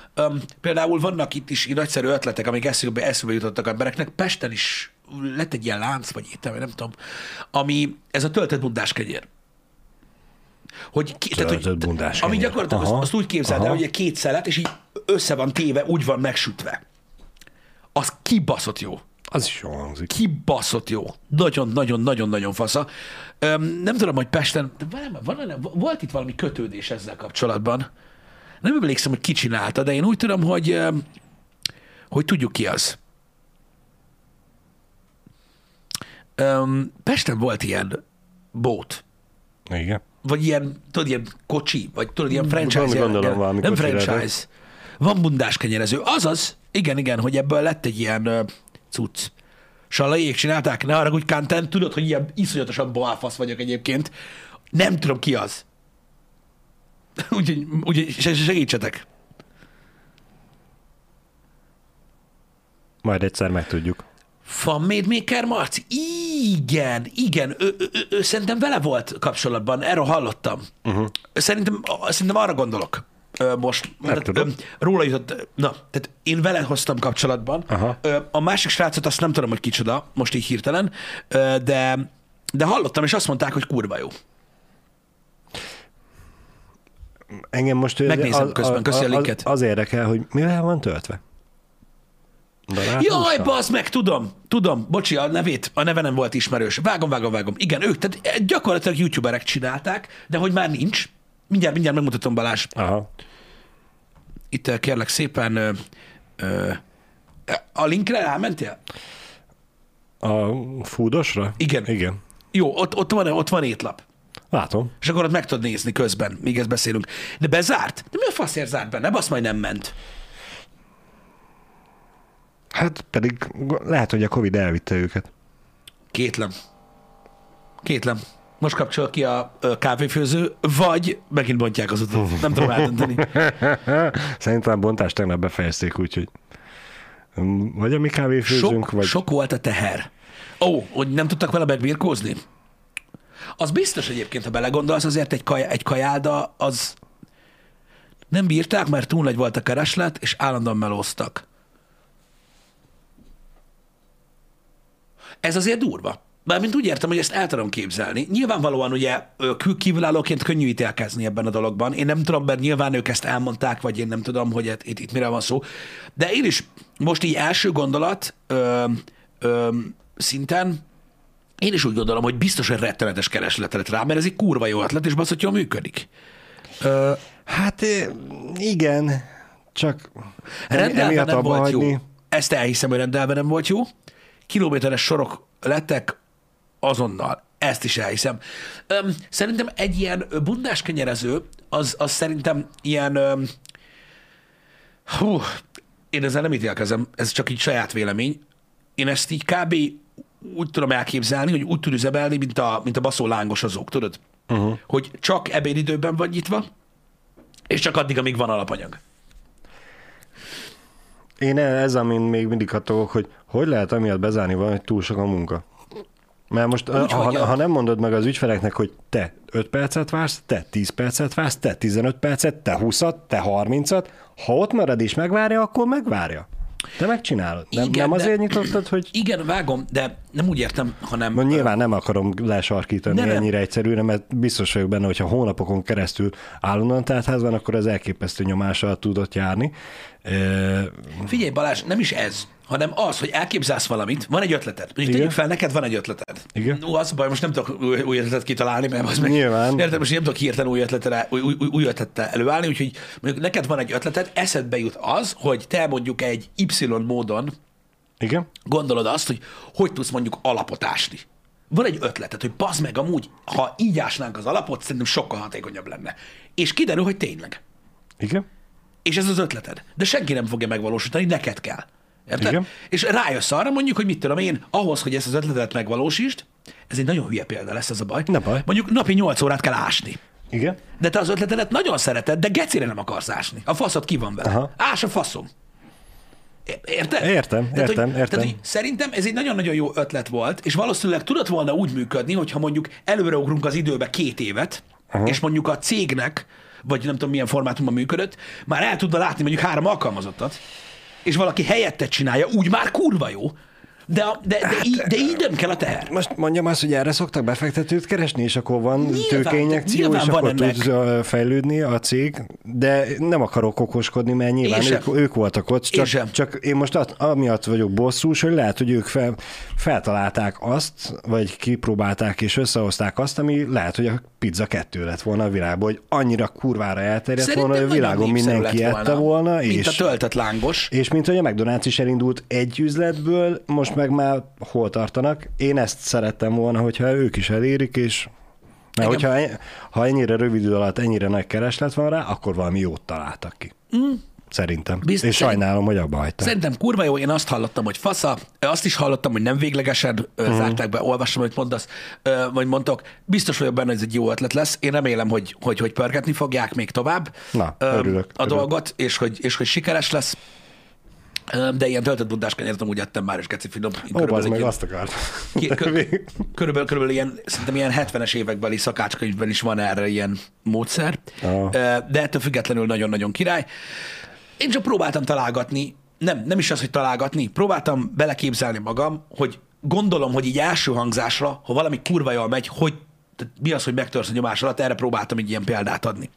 Például vannak itt is nagyszerű ötletek, amik eszükbe, eszükbe jutottak embereknek. Pesten is lett egy ilyen lánc, vagy étel, nem tudom, ami ez a töltött bundás kenyér. Hogy, ki, tehát, hogy, bundás ami gyakorlatilag aha, azt, azt úgy képzeld el, hogy egy két szelet, és így össze van téve, úgy van megsütve. Az kibaszott jó. Az is jó hangzik. Kibaszott jó. Nagyon-nagyon-nagyon-nagyon fasza. Öm, nem tudom, hogy Pesten, de van, van, van, volt itt valami kötődés ezzel kapcsolatban. Nem emlékszem, hogy ki csinálta, de én úgy tudom, hogy, hogy tudjuk ki az. Um, Pesten volt ilyen bót. Igen. Vagy ilyen, tudod, ilyen kocsi, vagy tudod, ilyen franchise. Van, gondolom, valami Nem franchise. Lehet. Van bundás kenyerező. Azaz, igen, igen, hogy ebből lett egy ilyen uh, cucc. Salaiék csinálták, ne arra úgy content, tudod, hogy ilyen iszonyatosan boáfasz vagyok egyébként. Nem tudom ki az. úgyhogy, úgyhogy segítsetek. Majd egyszer megtudjuk. Fan Made Maker Marci? Igen, igen. Ő, ő, ő, ő szerintem vele volt kapcsolatban, erről hallottam. Uh-huh. Szerintem, szerintem arra gondolok most, mert ö, róla jutott, na, tehát én vele hoztam kapcsolatban. Aha. A másik srácot azt nem tudom, hogy kicsoda, most így hirtelen, de, de hallottam, és azt mondták, hogy kurva jó. Engem most Megnézem az, közben, köszi a linket. Az, az érdekel, hogy mivel van töltve? Jaj, bazd meg, tudom, tudom, bocsi, a nevét, a neve nem volt ismerős. Vágom, vágom, vágom. Igen, ők, tehát gyakorlatilag youtuberek csinálták, de hogy már nincs, mindjárt, mindjárt megmutatom Balázs. Aha. Itt eh, kérlek szépen, ö, ö, a linkre elmentél? A foodosra? Igen. Igen. Jó, ott, ott, van, ott van étlap. Látom. És akkor ott meg tudod nézni közben, míg ezt beszélünk. De bezárt? De mi a faszért zárt be? Ne basz majd nem ment. Hát pedig lehet, hogy a Covid elvitte őket. Kétlem. Kétlem. Most kapcsol ki a kávéfőző, vagy megint bontják az utat. Nem tudom eldönteni. Szerintem a bontást tegnap befejezték, úgyhogy vagy a mi kávéfőzőnk, sok, vagy... Sok volt a teher. Ó, hogy nem tudtak vele megbírkózni? Az biztos egyébként, ha belegondolsz, azért egy, kaj, egy kajáda az nem bírták, mert túl nagy volt a kereslet, és állandóan melóztak. Ez azért durva. Mármint úgy értem, hogy ezt el tudom képzelni. Nyilvánvalóan ugye kívülállóként könnyű ítélkezni ebben a dologban. Én nem tudom, mert nyilván ők ezt elmondták, vagy én nem tudom, hogy itt, itt, itt mire van szó. De én is most így első gondolat ö, ö, szinten én is úgy gondolom, hogy biztos, hogy rettenetes kereslet lett rá, mert ez egy kurva jó ötlet, és basz, hogy jól működik. Ö, Hát igen, csak rendelve nem volt hagyni. jó. Ezt elhiszem, hogy rendelve nem volt jó. Kilométeres sorok lettek azonnal. Ezt is elhiszem. Öm, szerintem egy ilyen bundás kenyerező, az, az szerintem ilyen... Öm, hú, én ezzel nem ítélkezem, ez csak így saját vélemény. Én ezt így kb. úgy tudom elképzelni, hogy úgy tud üzebelni, mint a, mint a baszó lángosozók, tudod? Uh-huh. Hogy csak ebédidőben van nyitva, és csak addig, amíg van alapanyag. Én ez, amin még mindig hatolok, hogy hogy lehet amiatt bezárni valamit, hogy túl sok a munka. Mert most, Úgy, ha, hogy ha nem mondod meg az ügyfeleknek, hogy te 5 percet vársz, te 10 percet vársz, te 15 percet, te 20-at, te 30-at, ha ott marad és megvárja, akkor megvárja. Te megcsinálod. Nem, Igen, nem de- azért nyitottad, hogy Igen, vágom, de nem úgy értem, hanem... Mondjuk nyilván nem akarom lesarkítani Nem, ennyire egyszerűre, mert biztos vagyok benne, hogy ha hónapokon keresztül állandóan tártházban, akkor az elképesztő nyomással tudott járni. Figyelj Balázs, nem is ez, hanem az, hogy elképzelsz valamit, van egy ötleted. Mondjuk tegyük fel, neked van egy ötleted. Igen. No, az baj, most nem tudok új, új ötletet kitalálni, mert az meg... Nyilván. Érted, most nem tudok hirtelen új ötletre, új, új, új ötlettel előállni, úgyhogy mondjuk neked van egy ötleted, eszedbe jut az, hogy te mondjuk egy Y módon igen? gondolod azt, hogy hogy tudsz mondjuk alapot ásni. Van egy ötleted, hogy bazd meg, amúgy, ha így ásnánk az alapot, szerintem sokkal hatékonyabb lenne. És kiderül, hogy tényleg. Igen? És ez az ötleted. De senki nem fogja megvalósítani, neked kell. Érted? Igen. És rájössz arra mondjuk, hogy mit tudom én, ahhoz, hogy ezt az ötletet megvalósítsd, ez egy nagyon hülye példa lesz ez a baj. Ne baj. Mondjuk napi 8 órát kell ásni. Igen? De te az ötletedet nagyon szereted, de gecire nem akarsz ásni. A faszod ki van vele. Aha. Ás a faszom. Érted? Értem, tehát, értem, hogy, értem. Tehát, hogy szerintem ez egy nagyon-nagyon jó ötlet volt, és valószínűleg tudott volna úgy működni, hogyha mondjuk előreugrunk az időbe két évet, Aha. és mondjuk a cégnek, vagy nem tudom milyen formátumban működött, már el tudna látni mondjuk három alkalmazottat, és valaki helyettet csinálja, úgy már kurva jó, de, a- de, de, így, de így nem kell a teher. Most mondjam azt, hogy erre szoktak befektetőt keresni, és akkor van Nyilván, nyilván és van akkor ennek. tud ö, fejlődni a cég, de nem akarok okoskodni, mert nyilván Én sem. ők, ők voltak ott, Én csak, sem. csak én most at, amiatt vagyok bosszús, hogy lehet, hogy ők fel, feltalálták azt, vagy kipróbálták és összehozták azt, ami lehet, hogy a pizza kettő lett volna a világban, hogy annyira kurvára elterjedt volna, hogy a világon mindenki ette volna, Mint és, a töltött lángos. és mint hogy a McDonald's is elindult egy üzletből, most meg már hol tartanak. Én ezt szerettem volna, hogyha ők is elérik, és mert Engem- hogyha ha ennyire rövid idő alatt ennyire nagy kereslet van rá, akkor valami jót találtak ki. Mm. Szerintem. Biztos- és sajnálom, hogy abba hagytam. Szerintem kurva jó, én azt hallottam, hogy fasza, azt is hallottam, hogy nem véglegesen uh-huh. zárták be, olvasom, hogy mondasz, vagy mondtok. Biztos vagyok benne, hogy ez egy jó ötlet lesz. Én remélem, hogy, hogy, hogy pörgetni fogják még tovább Na, örülök, a örülök. dolgot, és hogy, és hogy sikeres lesz. De ilyen töltött bundás kenyeret amúgy ettem már, és geci finom. Ó, egy meg ilyen- azt akart. Ki- kö- körülbelül, körülbelül ilyen, szerintem ilyen 70-es évekbeli szakácskönyvben is van erre ilyen módszer. Ö, de ettől függetlenül nagyon-nagyon király. Én csak próbáltam találgatni, nem, nem is az, hogy találgatni, próbáltam beleképzelni magam, hogy gondolom, hogy így első hangzásra, ha valami kurva jól megy, hogy tehát mi az, hogy megtörsz a nyomás alatt, erre próbáltam egy ilyen példát adni.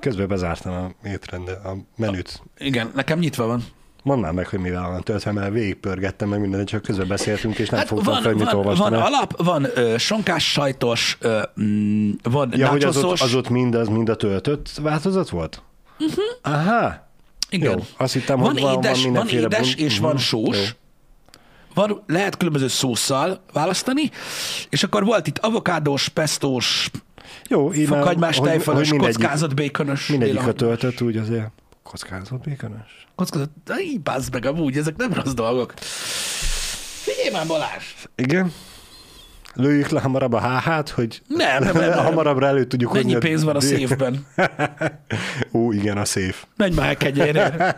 Közben bezártam a étrende, a menüt. Igen, nekem nyitva van. Mondd már meg, hogy mivel van töltve, mert végigpörgettem meg mindent, csak közben beszéltünk, és nem hát fogtam van, fel, hogy mit van, olvastam. van el. alap, van ö, sonkás sajtos, ö, mm, van Ja, hogy az ott, az ott mind, az mind a töltött változat volt? Uh-huh. Aha. Igen. Jó, azt hittem, van hogy van- van édes, van, mindenféle édes bun- és Mhm, van sós. jó. Van, lehet különböző szószal választani, és akkor volt itt avokádós, pestós, Jó, így fokhagymás, tejfalos, kockázat, békönös. Mindegyik a töltött úgy azért kockázott békönös. Kockázat, így bázd meg amúgy, ezek nem rossz dolgok. Figyelj már Balázs! Igen? lőjük le hamarabb a háhát, hogy Nem, nem, nem, nem. hamarabbra elő tudjuk Mennyi pénz van a széfben? Ó, igen, a széf. Menj már kenyérre.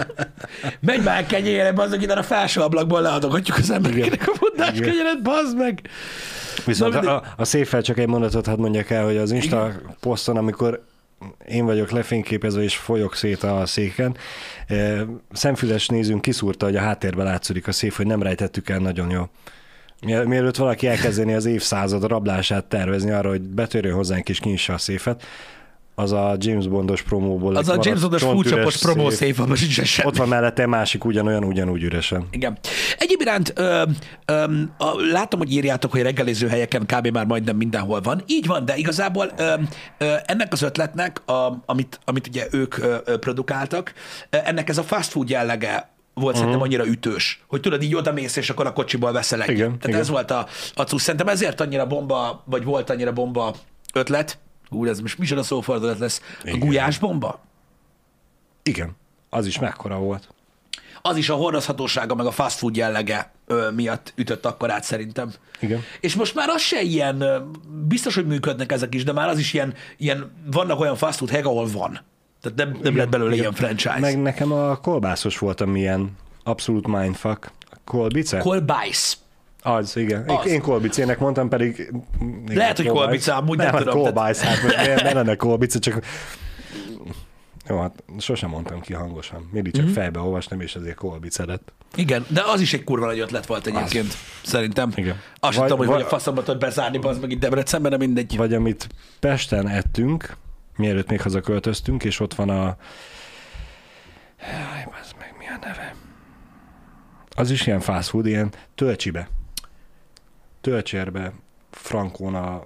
Menj már kenyérre, bazd meg, innen a felső ablakból leadogatjuk az embereknek a mondás Igen. kenyeret, bazd meg. Viszont Na, a, a széffel csak egy mondatot hadd mondjak el, hogy az Insta poszton, amikor én vagyok lefényképezve és folyok szét a széken, eh, szemfüles nézünk kiszúrta, hogy a háttérben látszódik a széf, hogy nem rejtettük el nagyon jó. Miel- Mielőtt valaki elkezdeni az évszázad rablását tervezni arra, hogy betörjön hozzánk és kinyissa a széfet, az a James Bondos promóból. Az a James Bond-os fúcsapos promó szép, abban sincsen semmi. Ott van mellette másik ugyanolyan, ugyanúgy üresen. Igen. Egyéb iránt ö, ö, a, látom, hogy írjátok, hogy reggeliző helyeken kb. már majdnem mindenhol van. Így van, de igazából ö, ö, ennek az ötletnek, a, amit, amit ugye ők ö, ö, produkáltak, ennek ez a fast food jellege volt uh-huh. szerintem annyira ütős, hogy tudod, így odamész, és akkor a kocsiból veszel egyet. Igen, Tehát igen. ez volt a, a cusz. Szerintem ezért annyira bomba, vagy volt annyira bomba ötlet. Ú, ez most micsoda szófordulat lesz. A Igen. gulyás bomba? Igen, az is mekkora volt. az is a hordozhatósága, meg a fast food jellege ö, miatt ütött akkor át szerintem. Igen. És most már az se ilyen, biztos, hogy működnek ezek is, de már az is ilyen, ilyen vannak olyan fast food helyek, ahol van. Tehát nem, nem lett belőle ilyen franchise. Meg nekem a kolbászos volt, ami ilyen abszolút mindfuck. Kolbice? Kolbász. Az, igen. Az. Az. Én kolbicének mondtam, pedig... Igen, Lehet, hogy kolbica, amúgy nem nem, tudom, Hát kolbász, hát most ne, ne lenne kolbica, csak... Jó, hát sosem mondtam ki hangosan. Mindig csak mm-hmm. fejbe olvastam, és ezért kolbice lett. Igen, de az is egy kurva nagy ötlet volt egyébként, szerintem. Igen. Azt Vagy- tudom, hogy vagy- a faszomba tudod bezárni, az meg itt Debrecenben, de mindegy. Vagy amit Pesten ettünk, mielőtt még hazaköltöztünk, és ott van a... Jaj, ez meg mi a neve? Az is ilyen fast food, ilyen tölcsibe. Tölcsérbe, frankón a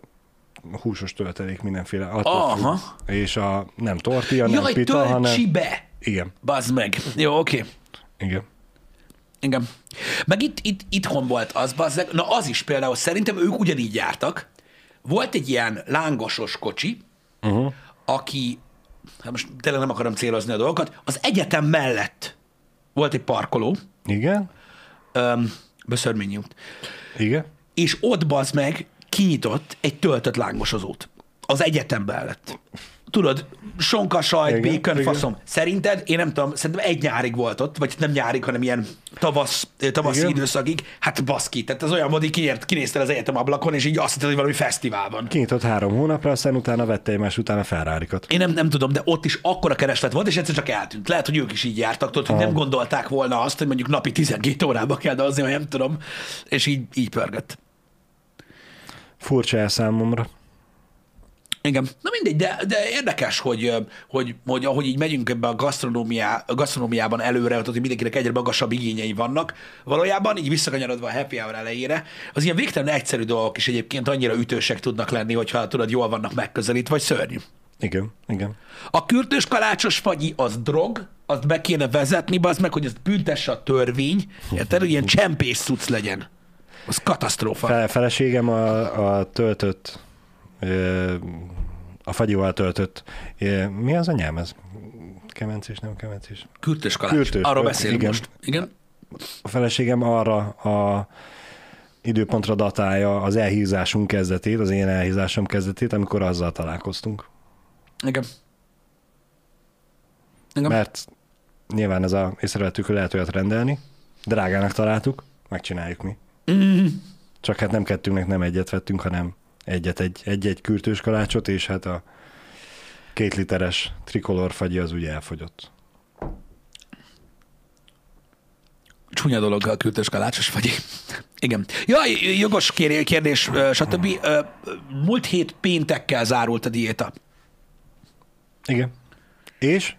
húsos töltelék mindenféle. Aha. függ. És a nem tortilla, nem Jaj, pita, hanem... tölcsibe! Igen, Bazd meg. Jó, oké. igen. Igen. Meg itt, itt, itthon volt az, bazzeg. Na az is például, szerintem ők ugyanígy jártak. Volt egy ilyen lángosos kocsi, Uh-huh. aki, hát most tényleg nem akarom célozni a dolgokat, az egyetem mellett volt egy parkoló, Igen, öm, Böszörményi út, igen. És ott bazd meg kinyitott egy töltött lángosozót. Az egyetem mellett. Tudod, sonka, sajt, Igen, faszom. Szerinted, én nem tudom, szerintem egy nyárig volt ott, vagy nem nyárig, hanem ilyen tavasz, tavaszi Igen. időszakig. Hát baszki, tehát ez olyan volt, hogy kiért, kinéztél az egyetem ablakon, és így azt hitted, hogy valami fesztivál van. Kinyitott három hónapra, aztán utána vette egymás után a ferrari Én nem, nem tudom, de ott is akkora kereslet volt, és egyszer csak eltűnt. Lehet, hogy ők is így jártak, tudod, hogy nem gondolták volna azt, hogy mondjuk napi 12 órába kell dolgozni, vagy nem tudom, és így, így pörgött. Furcsa el számomra. Igen. Na mindegy, de, de érdekes, hogy, hogy, hogy ahogy így megyünk ebbe a, gasztronómiá, gasztronómiában előre, tehát, hogy mindenkinek egyre magasabb igényei vannak, valójában így visszakanyarodva a happy hour elejére, az ilyen végtelen egyszerű dolgok is egyébként annyira ütősek tudnak lenni, hogyha tudod, jól vannak megközelítve, vagy szörnyű. Igen, igen. A kürtős kalácsos fagyi az drog, azt be kéne vezetni, az meg, hogy azt büntesse a törvény, érted, hogy ilyen csempész cucc legyen. Az katasztrófa. Fel, feleségem a, a töltött, a fagyival töltött, mi az a nyelv ez? Kemencés, nem kemencés? Kürtős kalács. Kürtős, Arról ö, beszélünk igen. most. Igen? A feleségem arra a időpontra datálja az elhízásunk kezdetét, az én elhízásom kezdetét, amikor azzal találkoztunk. Igen. Igen. Mert nyilván ez a észrevettük, hogy lehet olyat rendelni, drágának találtuk, megcsináljuk mi. Mm. Csak hát nem kettőnknek nem egyet vettünk, hanem egyet, egy, egy-egy kürtős kalácsot, és hát a két literes trikolor fagyi az ugye elfogyott. Csúnya dolog a kürtős kalácsos fagyi. Igen. Ja, jogos kér- kérdés, stb. Múlt hét péntekkel zárult a diéta. Igen. És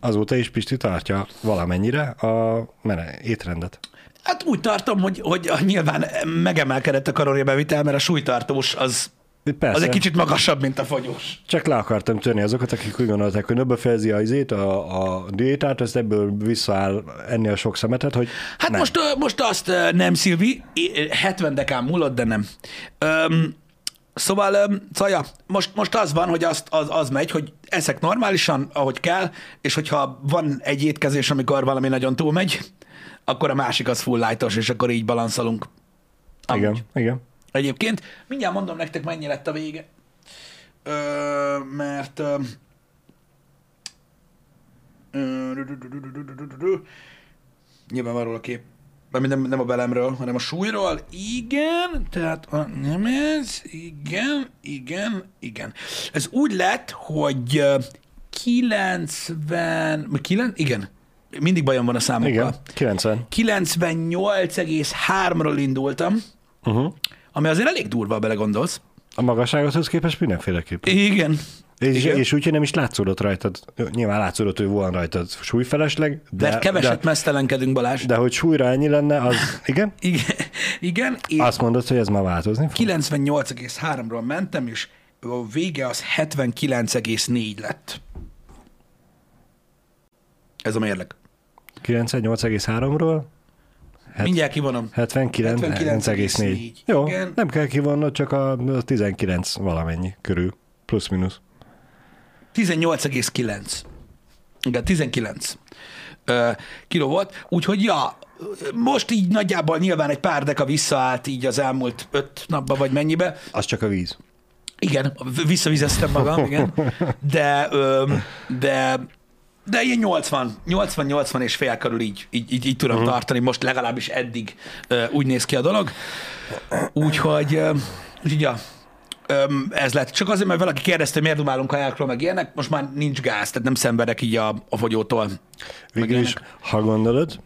azóta is Pisti tartja valamennyire a mene, étrendet. Hát úgy tartom, hogy, hogy nyilván megemelkedett a kalóriabevitel, mert a súlytartós az, Persze, az egy kicsit magasabb, mint a fogyós. csak le akartam törni azokat, akik úgy gondolták, hogy nöbbe fejezi a izét, a, a diétát, ezt ebből visszaáll enni a sok szemetet, hogy Hát nem. most, most azt nem, Szilvi, I- 70 dekán múlott, de nem. Öm, szóval, öm, most, most az van, hogy azt, az, az megy, hogy eszek normálisan, ahogy kell, és hogyha van egy étkezés, amikor valami nagyon túlmegy, akkor a másik az full lightos, és akkor így balanszolunk. Amúgy. Igen, igen. Egyébként mindjárt mondom nektek, mennyi lett a vége. Ö, mert ö, ö, nyilvánvaló a kép. Nem, nem a belemről, hanem a súlyról. Igen, tehát a, nem ez, igen, igen, igen. Ez úgy lett, hogy ö, 90, vagy 9, igen, mindig bajom van a számokkal. Igen, 90. 98,3-ról indultam, Uh-huh. ami azért elég durva, belegondolsz. A magassághoz képest mindenféleképpen. Igen. És, Igen. és úgy, hogy nem is látszódott rajtad, nyilván látszódott, hogy volna rajtad súlyfelesleg, de, Mert keveset de, mesztelenkedünk, Balázs. de hogy súlyra ennyi lenne, az igen? Igen, igen és Azt mondod, hogy ez már változni fog? 98,3-ról mentem, és a vége az 79,4 lett. Ez a mérleg. 98,3-ról Hát, Mindjárt kivonom. 79,4. Jó, Igen. nem kell kivonnod, csak a a 19 valamennyi körül, plusz-minusz. 18,9. Igen, 19 ö, kiló volt. Úgyhogy ja, most így nagyjából nyilván egy pár deka visszaállt így az elmúlt öt napba, vagy mennyibe. Az csak a víz. Igen, visszavizeztem magam, igen. De, ö, de, de ilyen 80, 80-80 és fél körül így, így, így, így tudom uh-huh. tartani, most legalábbis eddig ö, úgy néz ki a dolog. Úgyhogy, ö, úgyhogy ja, Öm, ez lett. Csak azért, mert valaki kérdezte, hogy miért dumálunk kajákról, meg ilyenek, most már nincs gáz, tehát nem szenvedek így a, a fogyótól. Végül is, ha gondolod,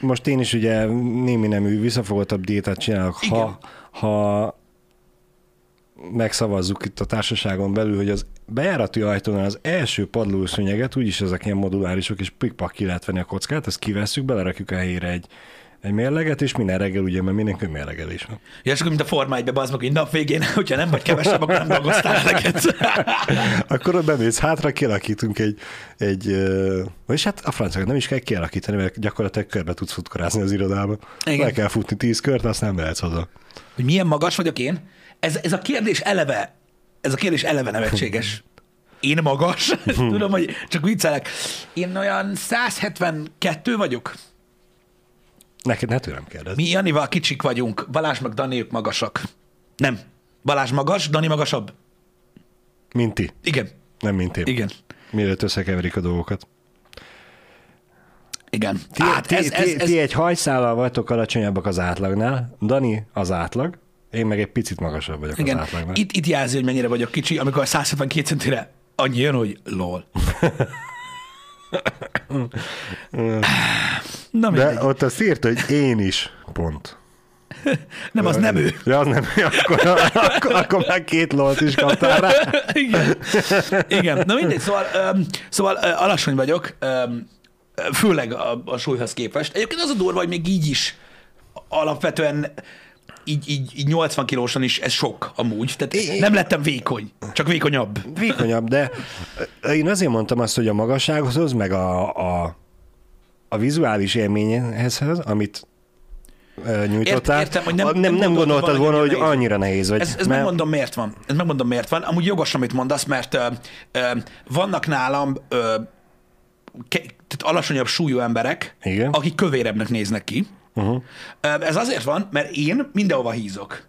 most én is ugye némi nemű visszafogottabb diétát csinálok, ha, Igen. ha megszavazzuk itt a társaságon belül, hogy az bejárati ajtónál az első padlószőnyeget, úgyis ezek ilyen modulárisok, és pikpak ki lehet venni a kockát, ezt kivesszük, belerakjuk a helyére egy, egy mérleget, és minden reggel ugye, mert mindenki mérlegelés van. Ja, és akkor, mint a Forma 1 bazd meg, hogy nap végén, hogyha nem vagy kevesebb, akkor nem dolgoztál eleget. Akkor ott bemész hátra, kialakítunk egy, egy vagyis hát a franciák nem is kell kialakítani, mert gyakorlatilag körbe tudsz futkorázni az irodába. Igen. Le kell futni tíz kört, azt nem mehetsz haza. hogy milyen magas vagyok én? Ez, ez a kérdés eleve, ez a kérdés eleve nevetséges. Én magas? Tudom, hogy csak viccelek. Én olyan 172 vagyok. Neked ne tőlem kérdez. Mi Janival kicsik vagyunk. Balázs meg Dani ők magasak. Nem. Balázs magas, Dani magasabb. Mint ti, Igen. nem mint én. Igen. Mielőtt összekeverik a dolgokat. Igen. Ti, hát ti, ez, ez, ti, ez, ti egy hajszállal vagytok alacsonyabbak az átlagnál, Dani az átlag, én meg egy picit magasabb vagyok igen. az átlagnál. Itt, itt jelzi, hogy mennyire vagyok kicsi, amikor 172 centire annyi jön, hogy lol. Na mindegy. De ott azt írt, hogy én is, pont. Nem, az nem ő. Ja, az nem, akkor, akkor, akkor már két lolt is kaptál rá. Igen. Igen. Na mindegy, szóval, um, szóval uh, alacsony vagyok, um, főleg a, a súlyhoz képest. Egyébként az a durva, hogy még így is alapvetően így, így, így 80 kilósan is ez sok amúgy. Tehát É- nem lettem vékony, csak vékonyabb. Vékonyabb, de én azért mondtam azt, hogy a magassághoz, meg a, a, a vizuális élményhez, amit nyújtottál, Ért- értem, hogy nem- nem nem, nem gondoltad volna, volna, hogy hogy nehéz. annyira nehéz vagy. Ez, ez mert- megmondom, miért van. Ez megmondom, miért van. Amúgy jogos, amit mondasz, mert ö, ö, vannak nálam ö, ke, tehát alacsonyabb súlyú emberek, Igen. akik kövérebbnek néznek ki. Uh-huh. Ez azért van, mert én mindenhova hízok.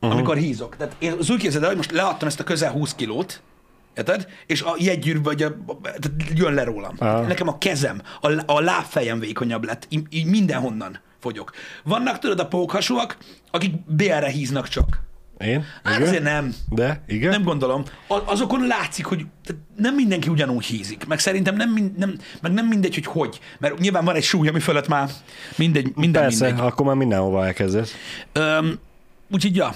Uh-huh. Amikor hízok. Tehát én az úgy képzeld el, hogy most leadtam ezt a közel 20 kilót, Érted? És a jegygyűr vagy a, tehát jön le rólam. Aha. Nekem a kezem, a, a lábfejem vékonyabb lett. Így, mindenhonnan fogyok. Vannak tudod a pókhasúak, akik BR-re híznak csak. Én? Hát Igen? azért nem. De? Igen? Nem gondolom. A- Azokon látszik, hogy nem mindenki ugyanúgy hízik. Meg szerintem nem, min- nem, meg nem mindegy, hogy hogy. Mert nyilván van egy súly, ami fölött már mindegy, minden Persze, mindegy. akkor már mindenhova elkezdesz. Öm, úgyhogy ja.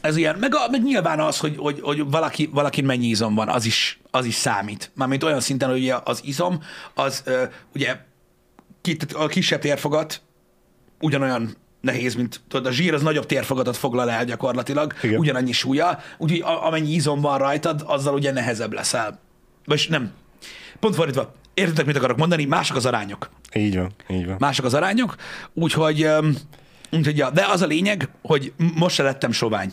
Ez ilyen. Meg, a, meg nyilván az, hogy, hogy, hogy valaki, valakin mennyi izom van, az is, az is számít. Mármint olyan szinten, hogy ugye az izom, az ö, ugye a kisebb térfogat ugyanolyan nehéz, mint tudod, a zsír az nagyobb térfogatot foglal el gyakorlatilag, Igen. ugyanannyi súlya, úgyhogy a, amennyi izom van rajtad, azzal ugye nehezebb leszel. Vagy nem. Pont fordítva, értitek, mit akarok mondani? Mások az arányok Így van, így van. mások az arányok, úgyhogy, úgyhogy ja, de az a lényeg, hogy most se lettem sovány.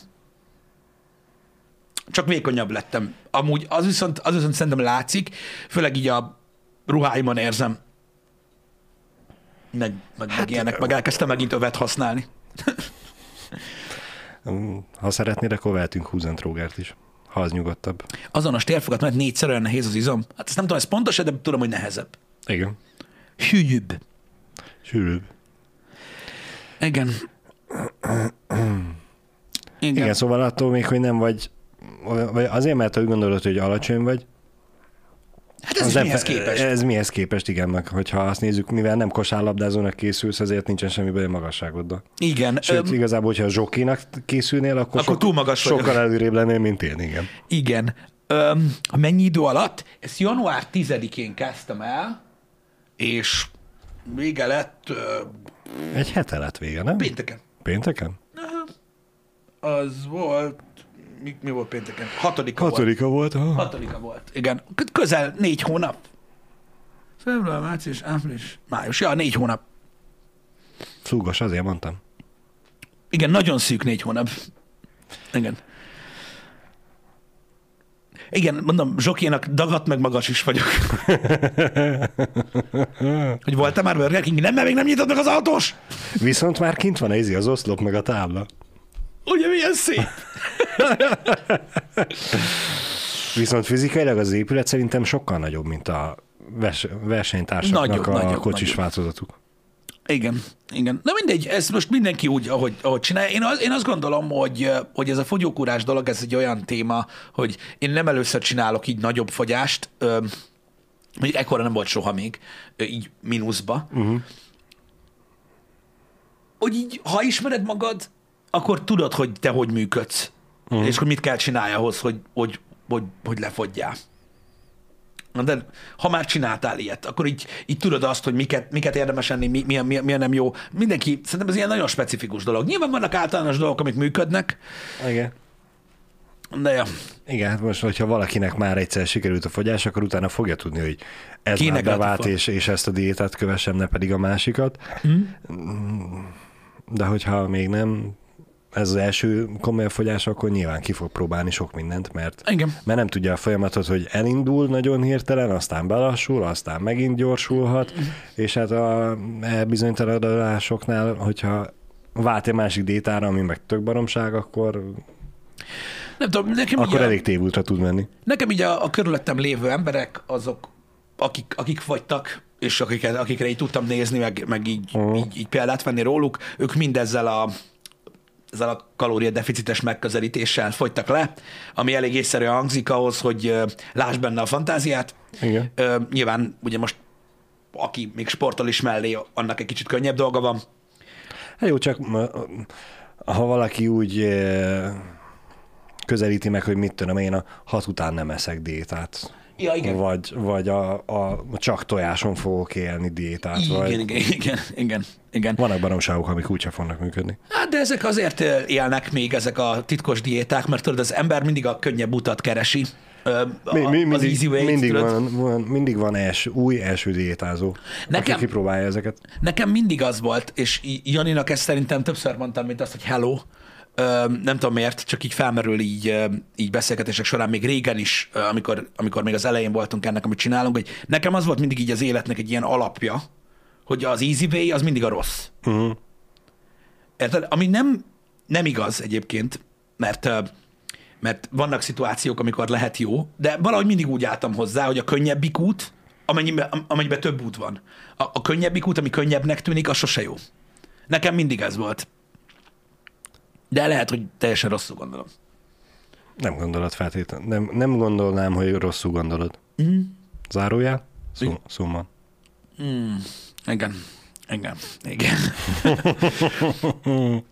Csak vékonyabb lettem. Amúgy az viszont, az viszont szerintem látszik, főleg így a ruháimon érzem. Meg, meg, hát, meg ilyenek, meg elkezdtem megint övet használni. Mm, Ha szeretnéd, akkor vehetünk húzentrógert is, ha az nyugodtabb. Azonos térfogat mert négyszer olyan nehéz az izom. Hát ezt nem tudom, ez pontos, de tudom, hogy nehezebb. Igen. Hűbb. Sűrűbb. Igen. Igen. Igen, szóval attól még, hogy nem vagy, vagy azért, mert úgy gondolod, hogy alacsony vagy, Hát ez az mihez képest? Ez mihez képest, igen, meg hogyha azt nézzük, mivel nem kosárlabdázónak készülsz, ezért nincsen semmi baj a magasságoddal. Igen. Sőt, öm, igazából, hogyha a zsokinak készülnél, akkor, Akkor túl magas vagyok. sokkal előrébb lennél, mint én, igen. Igen. Öm, mennyi idő alatt? Ezt január 10-én kezdtem el, és vége lett ö, Egy hete lett vége, nem? pénteken. Pénteken? Az volt, mi, mi volt pénteken? Hatodika volt. Hatodika volt. ha? Hatodika volt. Igen. Közel négy hónap. Február, március, április, május. Ja, négy hónap. Szúgos, azért mondtam. Igen, nagyon szűk négy hónap. Igen. Igen, mondom, Zsokénak dagadt meg magas is vagyok. hogy voltál már Burger King? Nem, mert még nem nyitott meg az autós. Viszont már kint van ez az oszlop, meg a tábla. Ugye milyen szép? Viszont fizikailag az épület szerintem sokkal nagyobb, mint a vers- versenytársaknak Nagyobb, a nagyobb, kocsis nagyobb. változatuk. Igen, igen. Na mindegy, ez most mindenki úgy, ahogy, ahogy csinálja. Én, az, én azt gondolom, hogy, hogy ez a fogyókúrás dolog, ez egy olyan téma, hogy én nem először csinálok így nagyobb fogyást, mondjuk ekkora nem volt soha még, így mínuszba. Uh-huh. Hogy így, ha ismered magad, akkor tudod, hogy te hogy működsz, uh-huh. és hogy mit kell csinálni ahhoz, hogy, hogy, hogy, hogy lefogyjál. De ha már csináltál ilyet, akkor így, így tudod azt, hogy miket, miket érdemes enni, mi, milyen, milyen, milyen nem jó. Mindenki, szerintem ez ilyen nagyon specifikus dolog. Nyilván vannak általános dolgok, amik működnek, Igen. de ja, Igen, hát most, hogyha valakinek már egyszer sikerült a fogyás, akkor utána fogja tudni, hogy ez Kinek már bevált, és, és ezt a diétát kövessem, ne pedig a másikat. Mm. De hogyha még nem ez az első komoly fogyás, akkor nyilván ki fog próbálni sok mindent, mert, Igen. mert nem tudja a folyamatot, hogy elindul nagyon hirtelen, aztán belassul, aztán megint gyorsulhat, és hát a e bizonytalanodásoknál, hogyha vált egy másik diétára, ami meg tök baromság, akkor, nem tudom, nekem akkor a, elég tévútra tud menni. nekem így a, a körülöttem lévő emberek, azok, akik, akik fogytak, és akiket, akikre így tudtam nézni, meg, meg így, uh-huh. így, így példát venni róluk, ők mindezzel a ezzel a kalóriadeficites megközelítéssel fogytak le, ami elég észszerűen hangzik ahhoz, hogy láss benne a fantáziát. Igen. Ö, nyilván ugye most aki még sportol is mellé, annak egy kicsit könnyebb dolga van. Hát jó, csak ha valaki úgy közelíti meg, hogy mit tudom én, a hat után nem eszek diétát. Ja, igen. Vagy, vagy a, a, csak tojáson fogok élni diétát. Igen, vagy... igen, igen, igen, igen. Vannak baromságok, amik úgyse fognak működni. Hát de ezek azért élnek még, ezek a titkos diéták, mert tudod, az ember mindig a könnyebb utat keresi. A, Mi, mi, az mindig, easy way mindig, tudod. van, van, mindig van első, új első diétázó, Nekem- aki kipróbálja ezeket. Nekem mindig az volt, és Janinak ezt szerintem többször mondtam, mint azt, hogy hello. Nem tudom miért, csak így felmerül így, így beszélgetések során, még régen is, amikor, amikor még az elején voltunk ennek, amit csinálunk, hogy nekem az volt mindig így az életnek egy ilyen alapja, hogy az easy way az mindig a rossz. Uh-huh. Érted? Ami nem, nem igaz egyébként, mert, mert vannak szituációk, amikor lehet jó, de valahogy mindig úgy álltam hozzá, hogy a könnyebbik út, amennyiben, amennyiben több út van. A, a könnyebbik út, ami könnyebbnek tűnik, az sose jó. Nekem mindig ez volt. De lehet, hogy teljesen rosszul gondolom. Nem gondolod feltétlenül. Nem, nem gondolnám, hogy rosszul gondolod. Mm. Zárójel? Szó, szóman. Mm. Igen. Igen. Igen.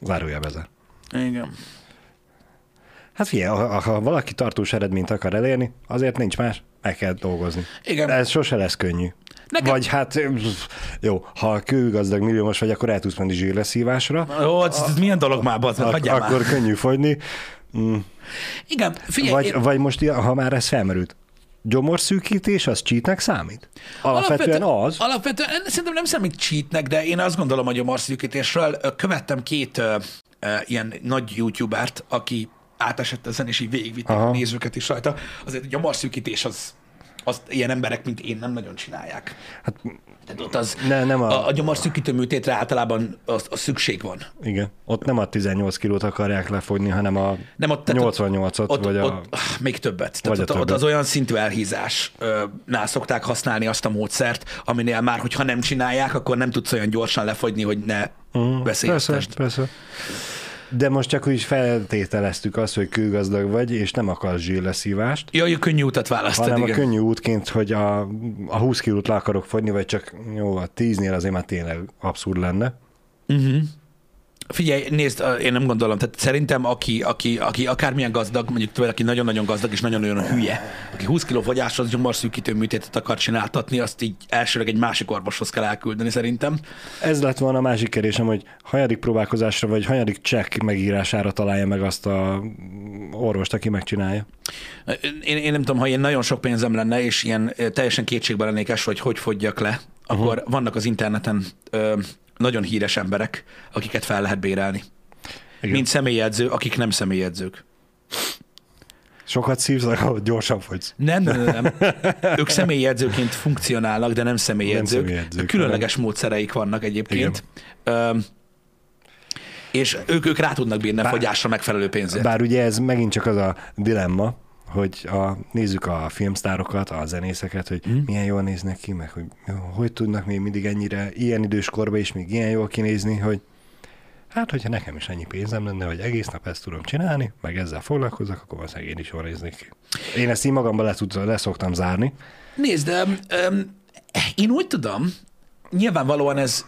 Zárójel bezár. Igen. Hát figyelj, ha, ha valaki tartós eredményt akar elérni, azért nincs más, meg kell dolgozni. Igen. Ez sose lesz könnyű. Nekem- Vagy hát, jó, ha kőgazdag milliómos vagy, akkor el tudsz menni zsírleszívásra, Ó, ez, ez milyen dolog már, bazd, ak- hagyjál akkor már. könnyű fogyni. Mm. Igen, figyelj, Vagy, én, vagy most, ha már ez felmerült, gyomorszűkítés az cheatnek számít? Alapvetően az. Alapvetően szerintem nem számít cheatnek, de én azt gondolom, hogy a marszűkítésről ö, követtem két ö, ö, ilyen nagy youtubert, aki átesett ezen, és így végigvitték Aha. a nézőket is rajta. Azért, a marszűkítés az, azt ilyen emberek, mint én nem nagyon csinálják. Hát Tehát ott az, Ne, nem a- a, a gyomorszűkítő műtétre általában az, az szükség van. igen, ott nem a 18 kilót akarják lefogni, hanem a Nem ott, tehát 88-ot, ott, vagy a... ott, ah, még többet. Vagy Tehát a ott, ott többet. az olyan szintű elhízásnál szokták használni azt a módszert, aminél már, hogyha nem csinálják, akkor nem tudsz olyan gyorsan lefogyni, hogy ne Mm, persze, veszélyeztesd. persze. De most csak úgy feltételeztük azt, hogy kőgazdag vagy, és nem akarsz zsírleszívást, Jaj, a könnyű utat választad, hanem igen. a könnyű útként, hogy a, a 20 kilót le akarok fogyni, vagy csak jó, a 10-nél azért már tényleg abszurd lenne. Figyelj, nézd, én nem gondolom, tehát szerintem aki, aki, aki akármilyen gazdag, mondjuk tőle, aki nagyon-nagyon gazdag és nagyon-nagyon hülye, aki 20 kg fogyáshoz gyomorszűkítő műtétet akar csináltatni, azt így elsőleg egy másik orvoshoz kell elküldeni szerintem. Ez lett volna a másik kérdésem, hogy hanyadik próbálkozásra, vagy hanyadik csekk megírására találja meg azt a orvost, aki megcsinálja. Én, én nem tudom, ha én nagyon sok pénzem lenne, és ilyen ö, teljesen kétségbe lennék esve, hogy hogy fogyjak le, akkor uh-huh. vannak az interneten ö, nagyon híres emberek, akiket fel lehet bérelni. Igen. Mint személyedző, akik nem személyedzők. Sokat szívsz, akkor gyorsan fogysz. Nem, nem, nem. Ők személyedzőként funkcionálnak, de nem személyedzők. Nem személyedzők, Különleges módszereik vannak egyébként. Öm, és ők, ők rá tudnak bírni a fogyásra megfelelő pénzért. Bár ugye ez megint csak az a dilemma, hogy a, nézzük a filmsztárokat, a zenészeket, hogy mm. milyen jól néznek ki, meg hogy hogy tudnak még mindig ennyire, ilyen idős korban is még ilyen jól kinézni, hogy hát, hogyha nekem is ennyi pénzem lenne, hogy egész nap ezt tudom csinálni, meg ezzel foglalkozok, akkor valószínűleg én is jól néznék ki. Én ezt így magamban le, tud, le szoktam zárni. Nézd, öm, öm, én úgy tudom, nyilvánvalóan ez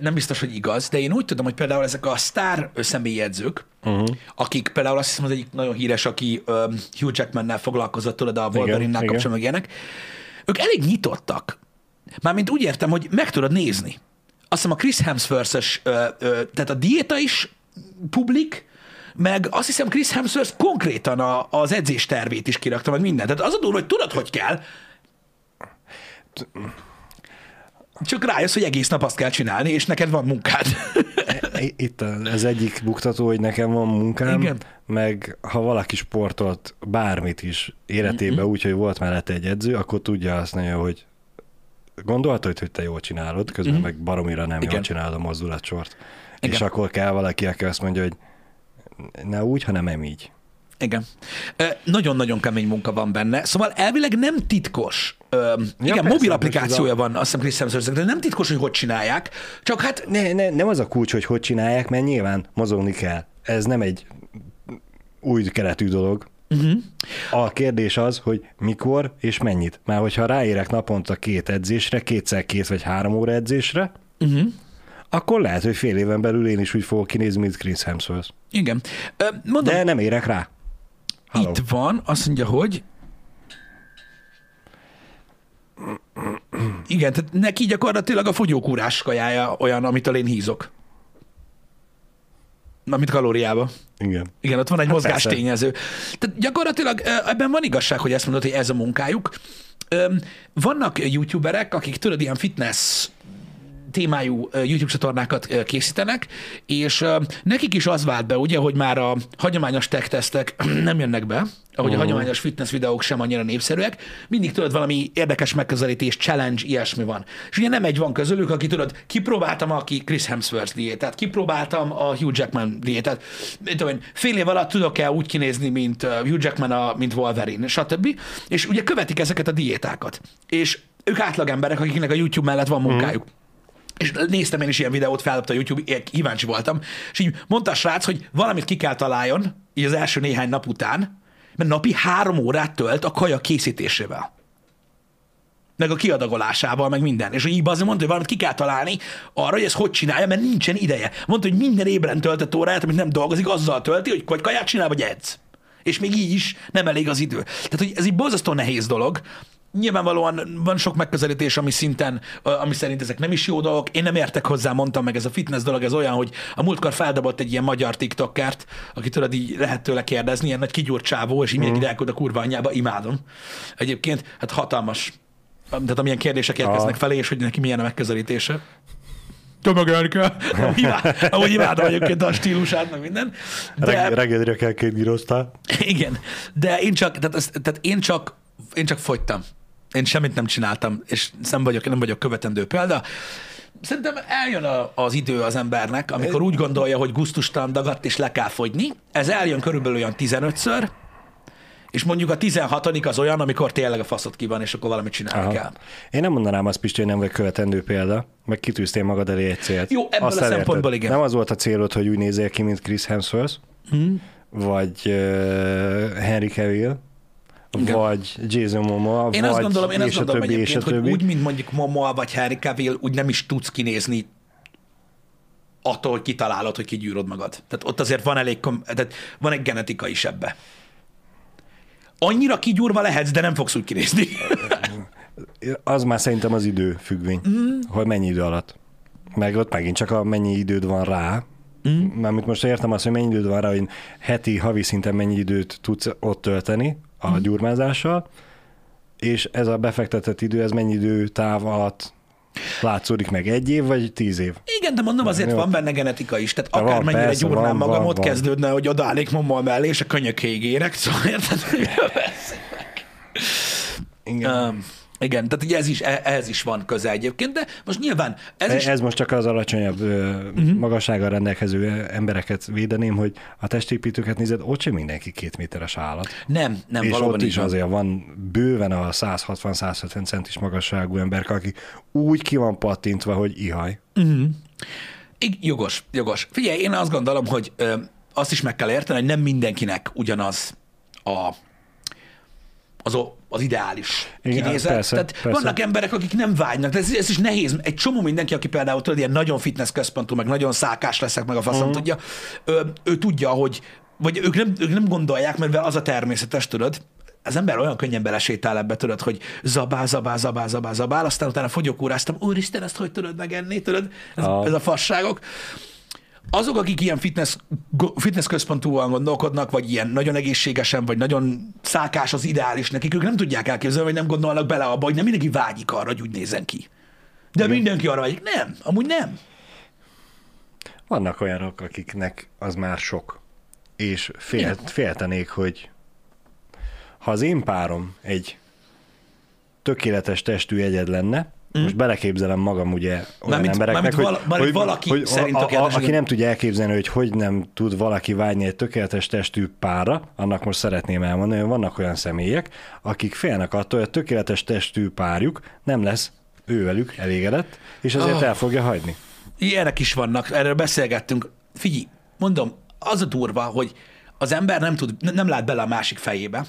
nem biztos, hogy igaz, de én úgy tudom, hogy például ezek a sztár személyedzők, uh-huh. akik például azt hiszem az egyik nagyon híres, aki öm, Hugh Jackmannel foglalkozott, tudod, a Wolverine-nál igen. kapcsolatban ilyenek, ők elég nyitottak. Mármint úgy értem, hogy meg tudod nézni. Azt hiszem a Chris Hemsworth-es, tehát a diéta is publik, meg azt hiszem Chris Hemsworth konkrétan a, az edzés tervét is kirakta, meg mindent. Tehát az a durva, hogy tudod, hogy kell, csak rájössz, hogy egész nap azt kell csinálni, és neked van munkád. Itt az egyik buktató, hogy nekem van munkám, Igen. meg ha valaki sportolt bármit is életében úgy, hogy volt mellette egy edző, akkor tudja azt nagyon, hogy gondolhatod, hogy te jól csinálod, közben meg baromira nem. Igen. jól csinálod a mozdulatsort. Igen. És akkor kell valaki, aki azt mondja, hogy ne úgy, hanem nem így. Igen. Nagyon-nagyon kemény munka van benne, szóval elvileg nem titkos. Ö, igen, persze, mobil applikációja van, azt hiszem Chris Hemsworth, de nem titkos, hogy hogy csinálják, csak hát Ne, ne, nem az a kulcs, hogy hogy csinálják, mert nyilván mozogni kell. Ez nem egy új keletű dolog. Uh-huh. A kérdés az, hogy mikor és mennyit. Már hogyha ráérek naponta két edzésre, kétszer két vagy három óra edzésre, uh-huh. akkor lehet, hogy fél éven belül én is úgy fogok kinézni, mint Chris Hemsworth. igen. Ö, Mondom, De nem érek rá. Halló. itt van, azt mondja, hogy igen, tehát neki gyakorlatilag a fogyókúrás kajája olyan, amitől én hízok. Amit kalóriába. Igen. Igen, ott van egy Hát mozgástényező. Tehát gyakorlatilag ebben van igazság, hogy ezt mondod, hogy ez a munkájuk. Vannak youtuberek, akik tudod, ilyen fitness témájú YouTube csatornákat készítenek, és nekik is az vált be, ugye, hogy már a hagyományos tech tesztek nem jönnek be, ahogy a hagyományos fitness videók sem annyira népszerűek, mindig tudod valami érdekes megközelítés, challenge, ilyesmi van. És ugye nem egy van közülük, aki tudod, kipróbáltam, aki Chris Hemsworth diétát, kipróbáltam a Hugh Jackman diétát, mit tudom én, fél év alatt tudok-e úgy kinézni, mint Hugh Jackman, a, mint Wolverine, stb. És ugye követik ezeket a diétákat. És ők átlagemberek, akiknek a YouTube mellett van munkájuk. És néztem én is ilyen videót, feldobta a YouTube, ilyen kíváncsi voltam, és így mondta a srác, hogy valamit ki kell találjon, így az első néhány nap után, mert napi három órát tölt a kaja készítésével. Meg a kiadagolásával, meg minden. És így azért mondta, hogy valamit ki kell találni arra, hogy ezt hogy csinálja, mert nincsen ideje. Mondta, hogy minden ébren töltött óráját, amit nem dolgozik, azzal tölti, hogy vagy kaját csinál, vagy edz. És még így is nem elég az idő. Tehát, hogy ez egy borzasztó nehéz dolog. Nyilvánvalóan van sok megközelítés, ami szinten, ami szerint ezek nem is jó dolgok. Én nem értek hozzá, mondtam meg, ez a fitness dolog, ez olyan, hogy a múltkor feldobott egy ilyen magyar tiktokert, aki tudod, így lehet tőle kérdezni, ilyen nagy kigyúrt csávó, és így mm. elküld a kurva anyjába, imádom. Egyébként, hát hatalmas. Tehát amilyen kérdések érkeznek felé, és hogy neki milyen a megközelítése. Tömögörke. Amúgy imád- amúgy imádom egyébként a stílusát, meg minden. Reg- De, reggelire kell két gíroztál. igen, de én csak, tehát, tehát én csak, én csak fogytam. Én semmit nem csináltam, és nem vagyok, nem vagyok követendő példa. Szerintem eljön a, az idő az embernek, amikor úgy gondolja, hogy gusztustalan dagadt, és le kell fogyni. Ez eljön körülbelül olyan 15-ször, és mondjuk a 16 az olyan, amikor tényleg a faszot ki van, és akkor valamit csinálni Aha. kell. Én nem mondanám azt, Pisti, hogy nem vagy követendő példa, meg kitűztél magad elé egy célt. Jó, ebből azt a szempontból igen. Nem az volt a célod, hogy úgy nézzél ki, mint Chris Hemsworth, hmm. vagy uh, Henry Cavill, Igen. vagy Jason Momoa, Én vagy azt gondolom, én azt gondolom többi, és a egyébként, hogy többi. úgy, mint mondjuk Momoa vagy Henry Cavill, úgy nem is tudsz kinézni attól, hogy kitalálod, hogy kigyűrod magad. Tehát ott azért van elég, tehát van egy genetika is ebbe. Annyira kigyúrva lehetsz, de nem fogsz úgy kinézni. Az már szerintem az idő függvény, mm. hogy mennyi idő alatt. Meg ott megint csak a mennyi időd van rá. Mm. Mármint most értem azt, hogy mennyi időd van rá, hogy heti, havi szinten mennyi időt tudsz ott tölteni a mm. gyurmázással, és ez a befektetett idő, ez mennyi idő táv alatt látszódik meg? Egy év vagy tíz év? Igen, de mondom, azért jó. van benne genetika is. Tehát van, akármennyire persze, gyúrnám van, magam, van, ott van. kezdődne, hogy odaállnék Momoa mellé, és a könyökéig érek, szóval érted? hogy? Igen. Um, igen, tehát ugye ez is, ehhez is van köze egyébként, de most nyilván ez is... Ez most csak az alacsonyabb uh-huh. magassággal rendelkező embereket védeném, hogy a testépítőket nézed, ott sem mindenki két méteres állat. Nem, nem, és valóban ott is van. azért van bőven a 160-170 centis magasságú ember, aki úgy ki van pattintva, hogy ihaj. Ig- jogos, jogos. Figyelj, én azt gondolom, hogy ö, azt is meg kell érteni, hogy nem mindenkinek ugyanaz a, az, az ideális Igen, kinézet. persze, Tehát persze. vannak emberek, akik nem vágynak. De ez, ez is nehéz. Egy csomó mindenki, aki például tudod, ilyen nagyon fitness központú, meg nagyon szákás leszek, meg a faszom uh-huh. tudja, ő, ő tudja, hogy vagy ők nem, ők nem gondolják, mert az a természetes, tudod, az ember olyan könnyen belesétál ebbe, tudod, hogy zabál, zabál, zabál, zabál, zabál, aztán utána fogyókúráztam, úristen, ezt hogy tudod megenni, tudod? Ez, Ah. ez a fasságok. Azok, akik ilyen fitness, fitness központúan gondolkodnak, vagy ilyen nagyon egészségesen, vagy nagyon szákás az ideális nekik, ők nem tudják elképzelni, vagy nem gondolnak bele abba, hogy nem mindenki vágyik arra, hogy úgy nézzen ki. De Igen. mindenki arra vágyik. Nem, amúgy nem. Vannak olyanok, akiknek az már sok, és fél, féltenék, hogy ha az én párom egy tökéletes testű egyed lenne, mm. most beleképzelem magam ugye olyan Mármint- embereknek, hogy, vala- mármint valaki szerint a, a, aki nem tudja elképzelni, hogy hogy nem tud valaki vágyni egy tökéletes testű pára, annak most szeretném elmondani, hogy vannak olyan személyek, akik félnek attól, hogy a tökéletes testű párjuk nem lesz ővelük elégedett, és ezért Ah. el fogja hagyni. Ilyenek is vannak, erről beszélgettünk. Figyelj, mondom, az a durva, hogy az ember nem tud, ne- nem lát bele a másik fejébe.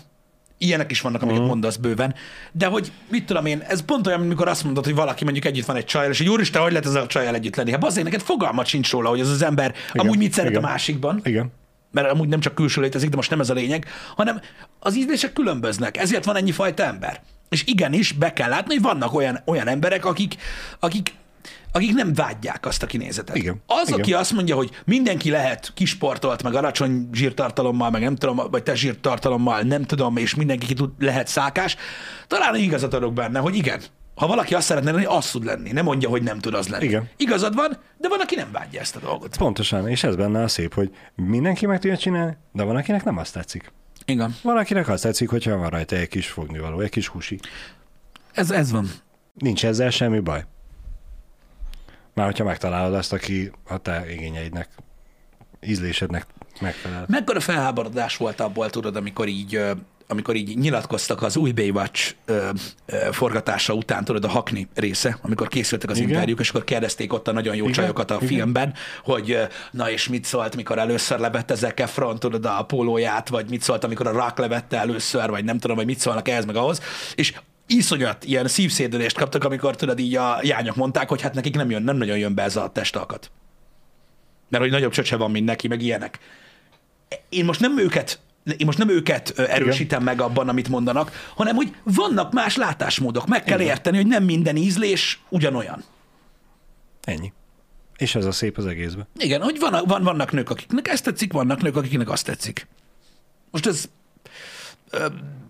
Ilyenek is vannak, amiket Mhm. mondasz bőven. De hogy, mit tudom én, ez pont olyan, mint mikor azt mondod, hogy valaki mondjuk együtt van egy csajjal, és hogy úristen, hogy lehet ezzel a csajjal együtt lenni? Hát azért neked fogalmat sincs róla, hogy az az ember Igen. amúgy mit szeret Igen. a másikban. Igen. mert amúgy nem csak külső létezik, de most nem ez a lényeg, hanem az ízlések különböznek, ezért van ennyi fajta ember. És igenis, be kell látni, hogy vannak olyan, olyan emberek, akik, akik, akik nem vágyják azt a kinézetet. Igen, Az, igen. aki azt mondja, hogy mindenki lehet kisportolt, meg alacsony zsírtartalommal, meg nem tudom, vagy te zsírtartalommal, nem tudom, és mindenki ki tud, lehet szákás, talán igazat adok benne, hogy igen, ha valaki azt szeretne lenni, az tud lenni. Nem mondja, hogy nem tud az lenni. Igen. Igazad van, de van, aki nem vágyja ezt a dolgot. Pontosan, és ez benne a szép, hogy mindenki meg tudja csinálni, de van, akinek nem azt tetszik. Igen. Van, akinek azt tetszik, hogyha van rajta egy kis fognivaló, egy kis húsi. Ez, ez van. Nincs ezzel semmi baj. Már hogyha megtalálod azt, aki a te igényeidnek, ízlésednek megfelel. Mekkora felháborodás volt abból, tudod, amikor így, amikor így nyilatkoztak az új Baywatch ö, ö, forgatása után, tudod, a Hakni része, amikor készültek az Igen. interjúk, és akkor kérdezték ott a nagyon jó Igen, csajokat a igen. filmben, hogy na és mit szólt, mikor először levette Zac Efron, tudod, a pólóját, vagy mit szólt, amikor a Rock levette először, vagy nem tudom, vagy mit szólnak ehhez meg ahhoz, és iszonyat ilyen szívszédülést kaptak, amikor tudod, így a jányok mondták, hogy hát nekik nem, jön, nem nagyon jön be ez a testalkat. Mert hogy nagyobb csöcse van, mint neki, meg ilyenek én most nem őket én most nem őket erősítem meg abban, amit mondanak, hanem hogy vannak más látásmódok. Meg kell Igen. érteni, hogy nem minden ízlés ugyanolyan. Ennyi. És ez a szép az egészben. Igen, hogy van, van, vannak nők, akiknek ezt tetszik, vannak nők, akiknek azt tetszik. Most ez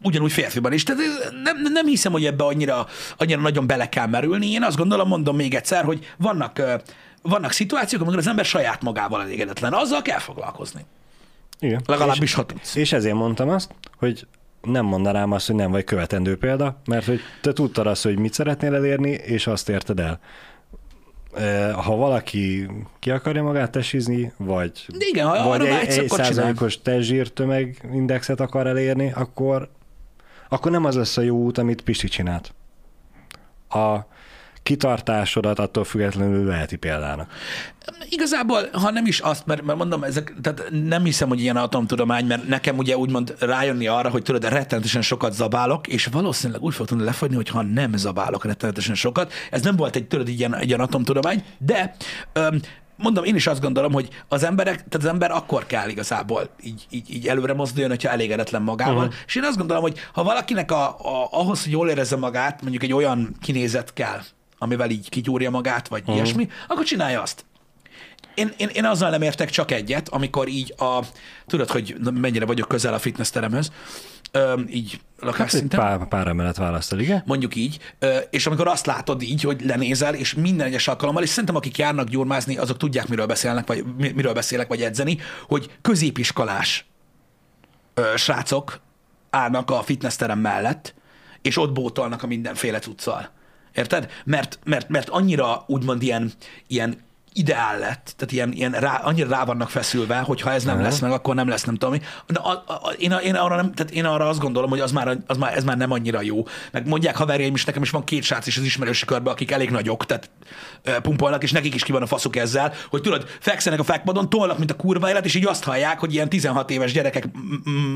ugyanúgy férfiban is. Tehát nem, nem hiszem, hogy ebbe annyira, annyira nagyon bele kell merülni. Én azt gondolom, mondom még egyszer, hogy vannak, vannak szituációk, amikor az ember saját magával elégedetlen. Azzal kell foglalkozni. Igen. Legalábbis, ha tudsz. És ezért mondtam azt, hogy nem mondanám azt, hogy nem vagy követendő példa, mert hogy te tudtad azt, hogy mit szeretnél elérni, és azt érted el. Ha valaki ki akarja magát tesizni, vagy, De igen, ha vagy egy, egy százalékos testzsírtömegindexet akar elérni, akkor, akkor nem az lesz a jó út, amit Pisti csinált. A kitartásodat attól függetlenül veheti példának. Igazából, ha nem is azt, mert, mert mondom, ezek, tehát nem hiszem, hogy ilyen atomtudomány, mert nekem ugye úgymond rájönni arra, hogy tudod, rettenetesen sokat zabálok, és valószínűleg úgy fog tudni hogy ha nem zabálok rettenetesen sokat. Ez nem volt egy, tudod, egy ilyen, egy ilyen atomtudomány, de öm, mondom, én is azt gondolom, hogy az emberek, tehát az ember akkor kell igazából így, így, így előre mozduljon, hogyha elégedetlen magával. Uh-huh. És én azt gondolom, hogy ha valakinek a, a, ahhoz, hogy jól érezze magát, mondjuk egy olyan kinézet kell, amivel így kigyúrja magát, vagy uh-huh. ilyesmi, akkor csinálja azt én, én, én azzal nem értek csak egyet, amikor így a, tudod, hogy mennyire vagyok közel a fitness teremhez, öm, így Hát egy lakásszinten, pár, pár emelet választ el, igen? mondjuk így, és amikor azt látod így, hogy lenézel, és minden egyes alkalommal, és szerintem akik járnak gyurmázni, azok tudják, miről beszélnek, vagy mi- miről beszélek, vagy edzeni, hogy középiskolás ö, srácok állnak a fitnessterem mellett, és ott bótolnak a mindenféle cuccal. Érted? Mert, mert, mert annyira úgymond ilyen, ilyen ideál lett, tehát ilyen, ilyen rá, annyira rá vannak feszülve, hogy ha ez nem Aha. lesz meg, akkor nem lesz, nem tudom. De a, a, én, én, arra nem, tehát én arra azt gondolom, hogy az már, az már, ez már nem annyira jó. Meg mondják haverjaim is, nekem is van két srác is az ismerősi körben, akik elég nagyok, tehát pumpolnak, és nekik is ki van a faszuk ezzel, hogy tudod, fekszenek a fekpadon, tolnak, mint a kurva élet, és így azt hallják, hogy ilyen 16 éves gyerekek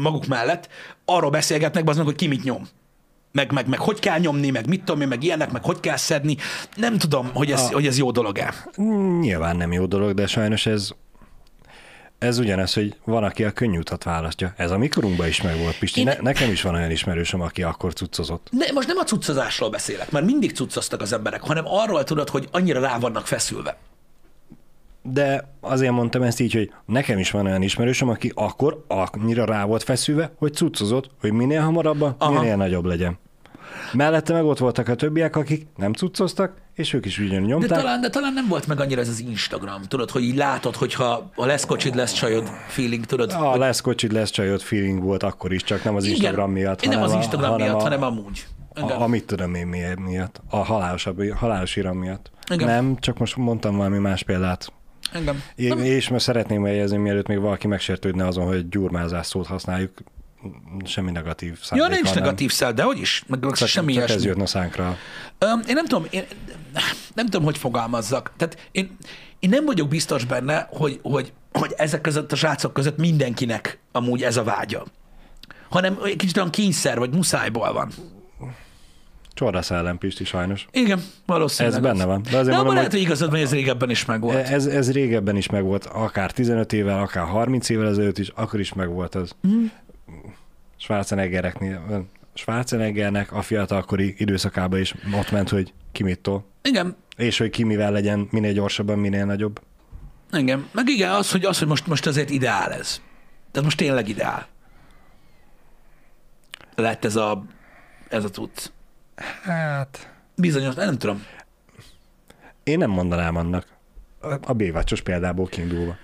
maguk mellett arról beszélgetnek, az meg, hogy ki mit nyom meg, meg, meg hogy kell nyomni, meg mit tudom én, meg ilyenek, meg hogy kell szedni. Nem tudom, hogy ez, hogy ez jó dolog-e. Nyilván nem jó dolog, de sajnos ez ez ugyanaz, hogy van, aki a könnyű utat választja. Ez a mikorunkban is megvolt, Pisti. Én- Ne, nekem is van olyan ismerősöm, aki akkor cuccozott. Ne, most nem a cuccozásról beszélek, mert mindig cuccoztak az emberek, hanem arról tudod, hogy annyira rá vannak feszülve. De azért mondtam ezt így, hogy nekem is van olyan ismerősöm, aki akkor annyira rá volt feszülve, hogy cuccozott, hogy minél hamarabb, minél nagyobb legyen. Mellette meg ott voltak a többiek, akik nem cuccoztak, és ők is ugyanúgy De nyomták. talán, de talán nem volt meg annyira ez az Instagram, tudod, hogy így látod, hogyha a lesz kocsid, lesz csajod feeling, tudod. A lesz kocsid, lesz csajod feeling volt akkor is, csak nem az Instagram miatt, nem hanem az a- Instagram hanem miatt, a, hanem amúgy. Igen. A, a mit tudom én miért, miatt. A halálosabb, halálos iram miatt. Igen. Nem, csak most mondtam valami más példát. Engem. É, és most szeretném megjegyezni, mielőtt még valaki megsértődne azon, hogy gyurmázás szót használjuk, semmi negatív Ja, szándékkal nincs nem. negatív szel, de hogy is, meg Csak, semmi csak ez ilyesmi. jött a szánkra. Öm, én nem tudom, én nem tudom, hogy fogalmazzak. Tehát én, én nem vagyok biztos benne, hogy, hogy, hogy ezek között a srácok között mindenkinek amúgy ez a vágya. Hanem egy kicsit olyan kényszer, vagy muszájból van. Csordasz ellen, Pisti, sajnos. Igen, valószínűleg. Ez benne az. van. De De, azért abban mondom, lehet, hogy igazad van, ez régebben is megvolt. ez, ez régebben is megvolt, akár 15 évvel, akár 30 évvel ezelőtt is, akkor is megvolt az. Mm. Schwarzeneggereknél, Schwarzeneggernek a fiatalkori időszakában is ott ment, hogy ki mit tol. Igen, És hogy ki mivel legyen minél gyorsabban, minél nagyobb. igen. Meg igen, az, hogy, az, hogy most, most azért ideál ez. Tehát most tényleg ideál. Lett ez a, ez a tudsz. Hát... Bizonyos, nem tudom. Én nem mondanám annak. A bévácsos példából kiindulva.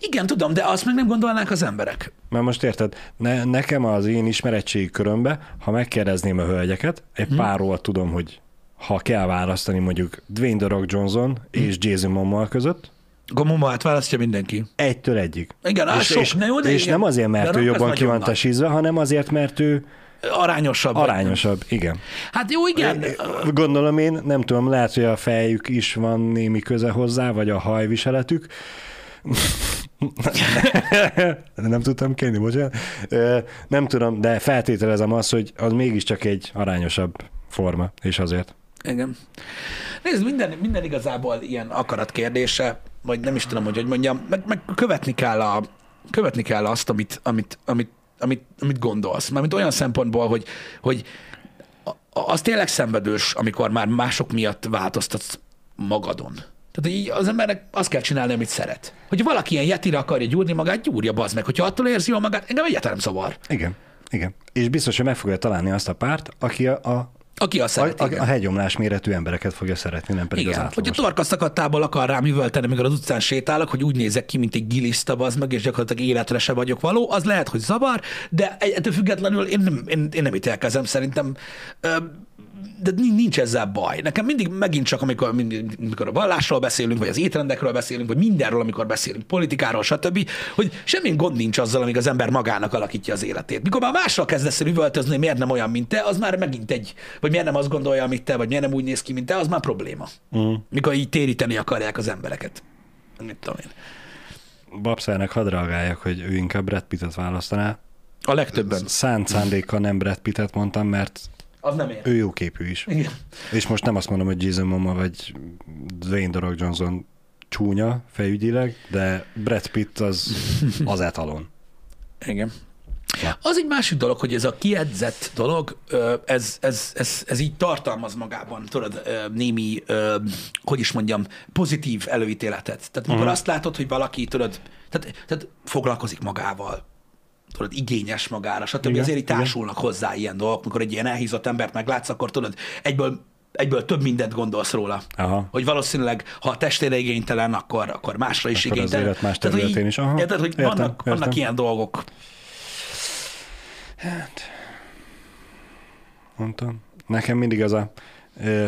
Igen, tudom, de azt meg nem gondolnák az emberek. Mert most érted, ne, nekem az én ismeretségi körömbe, ha megkérdezném a hölgyeket, egy Mhm. hmm. párról tudom, hogy ha kell választani mondjuk Dwayne The Rock Johnson Mhm. és Jason Momoa között, Gomomát választja mindenki. egytől egyig. Igen, és, sok, és, na jó, de és igen. nem azért, mert De ő jobban ki van hanem azért, mert ő Arányosabb. vagy. arányosabb. Igen. Hát jó, igen. Gondolom én, nem tudom, lehet, hogy a fejük is van némi köze hozzá, vagy a hajviseletük. nem tudtam kérni, bocsánat. Nem tudom, de feltételezem azt, hogy az mégiscsak egy arányosabb forma, és azért. Igen. Nézd, minden, minden igazából ilyen akarat kérdése, vagy nem is tudom, hogy hogy mondjam, meg, meg követni kell a, követni kell azt, amit, amit, amit, amit, amit gondolsz. Mármint olyan szempontból, hogy, hogy az tényleg szenvedős, amikor már mások miatt változtatsz magadon. Tehát így az embernek azt kell csinálni, amit szeret. Hogy valaki ilyen jetire akarja gyúrni magát, gyúrja, bazd meg. Hogyha attól érzi jól magát, engem egyáltalán nem zavar. Igen, igen. És biztos, hogy meg fogja találni azt a párt, aki a, a Aki azt A, szereti, a, igen. a hegyomlás méretű embereket fogja szeretni, nem pedig Igen, az hogy a átlagos. torkaszakadtából akar rám üvölteni, amikor az utcán sétálok, hogy úgy nézek ki, mint egy giliszta, az meg, és gyakorlatilag életre se vagyok való, az lehet, hogy zavar, de ettől függetlenül én nem, én, én nem ítélkezem, szerintem ö, de nin- nincs ezzel baj. Nekem mindig megint csak, amikor, mindig, amikor a vallásról beszélünk, vagy az étrendekről beszélünk, vagy mindenről, amikor beszélünk, politikáról, stb., hogy semmi gond nincs azzal, amíg az ember magának alakítja az életét. Mikor már másra kezdesz el üvöltözni, hogy miért nem olyan, mint te, az már megint egy, vagy miért nem azt gondolja, mint te, vagy miért nem úgy néz ki, mint te, az már probléma. Mm. Mikor így téríteni akarják az embereket. Mit tudom én. Babszernek hadd reagáljak, hogy ő inkább Brad Pittet választaná. A legtöbben. Szánt szándékkal nem Brad Pittet mondtam, mert Az nem ér. ő jó képű is. Igen. És most nem azt mondom, hogy Jason Momoa vagy Dwayne The Rock Johnson csúnya fejügyileg, de Brad Pitt az az etalon. Igen. Ja. Az egy másik dolog, hogy ez a kiedzett dolog, ez, ez, ez, ez így tartalmaz magában, tudod, némi, hogy is mondjam, pozitív előítéletet. Tehát amikor azt látod, hogy valaki, tudod, tehát, tehát foglalkozik magával, tudod, igényes magára, stb. Igen, Azért így igen. társulnak hozzá ilyen dolgok, amikor egy ilyen elhízott embert meglátsz, akkor tudod, egyből, egyből több mindent gondolsz róla. Aha. Hogy valószínűleg, ha a testére igénytelen, akkor, akkor másra is Akkor az igénytelen. élet más Tehát, hogy így- is. Aha. Érted, hogy Értem, vannak, vannak értem. ilyen dolgok. Mondtam. Nekem mindig az a ö,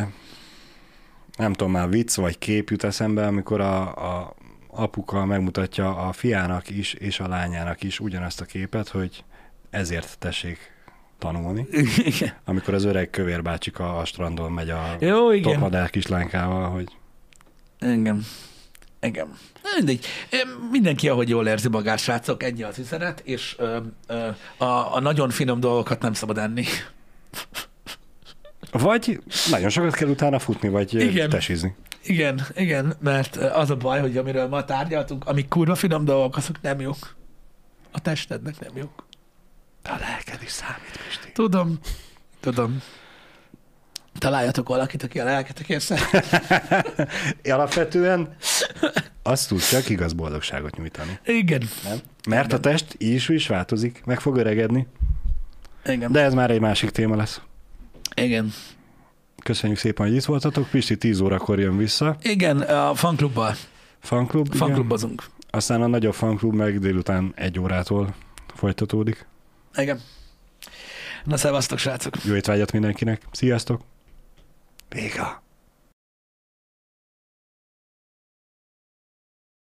nem tudom már vicc vagy kép jut eszembe, amikor a, a apuka megmutatja a fiának is és a lányának is ugyanazt a képet, hogy ezért tessék tanulni. Igen. Amikor az öreg kövér bácsika a strandon megy a Jó, igen. topmadár kislánykával, hogy Igen. Igen. Na, mindegy. Mindenki, ahogy jól érzi magát, srácok, ennyi az üzenet, és ö, ö, a, a nagyon finom dolgokat nem szabad enni. vagy nagyon sokat kell utána futni, vagy igen. tesizni. Igen, igen, mert az a baj, hogy amiről ma tárgyaltunk, amik kurva finom dolgok, azok nem jók. A testednek nem jók. De a lelked is számít, Pisti. Tudom, tudom. Találjatok valakit, aki a lelketekért szeret. Alapvetően azt tud csak igaz boldogságot nyújtani. Igen. Nem? Mert a test így is, is változik, meg fog öregedni, Igen. de ez már egy másik téma lesz. Igen. Köszönjük szépen, hogy itt voltatok. Pisti 10 órakor jön vissza. Igen, a fanklubbal. Fanklub. igen. Fanklubbozunk. Aztán a nagyobb fanklub meg délután egy órától folytatódik. Igen. Na, szevasztok, srácok. Jó étvágyat mindenkinek. Sziasztok! Véga!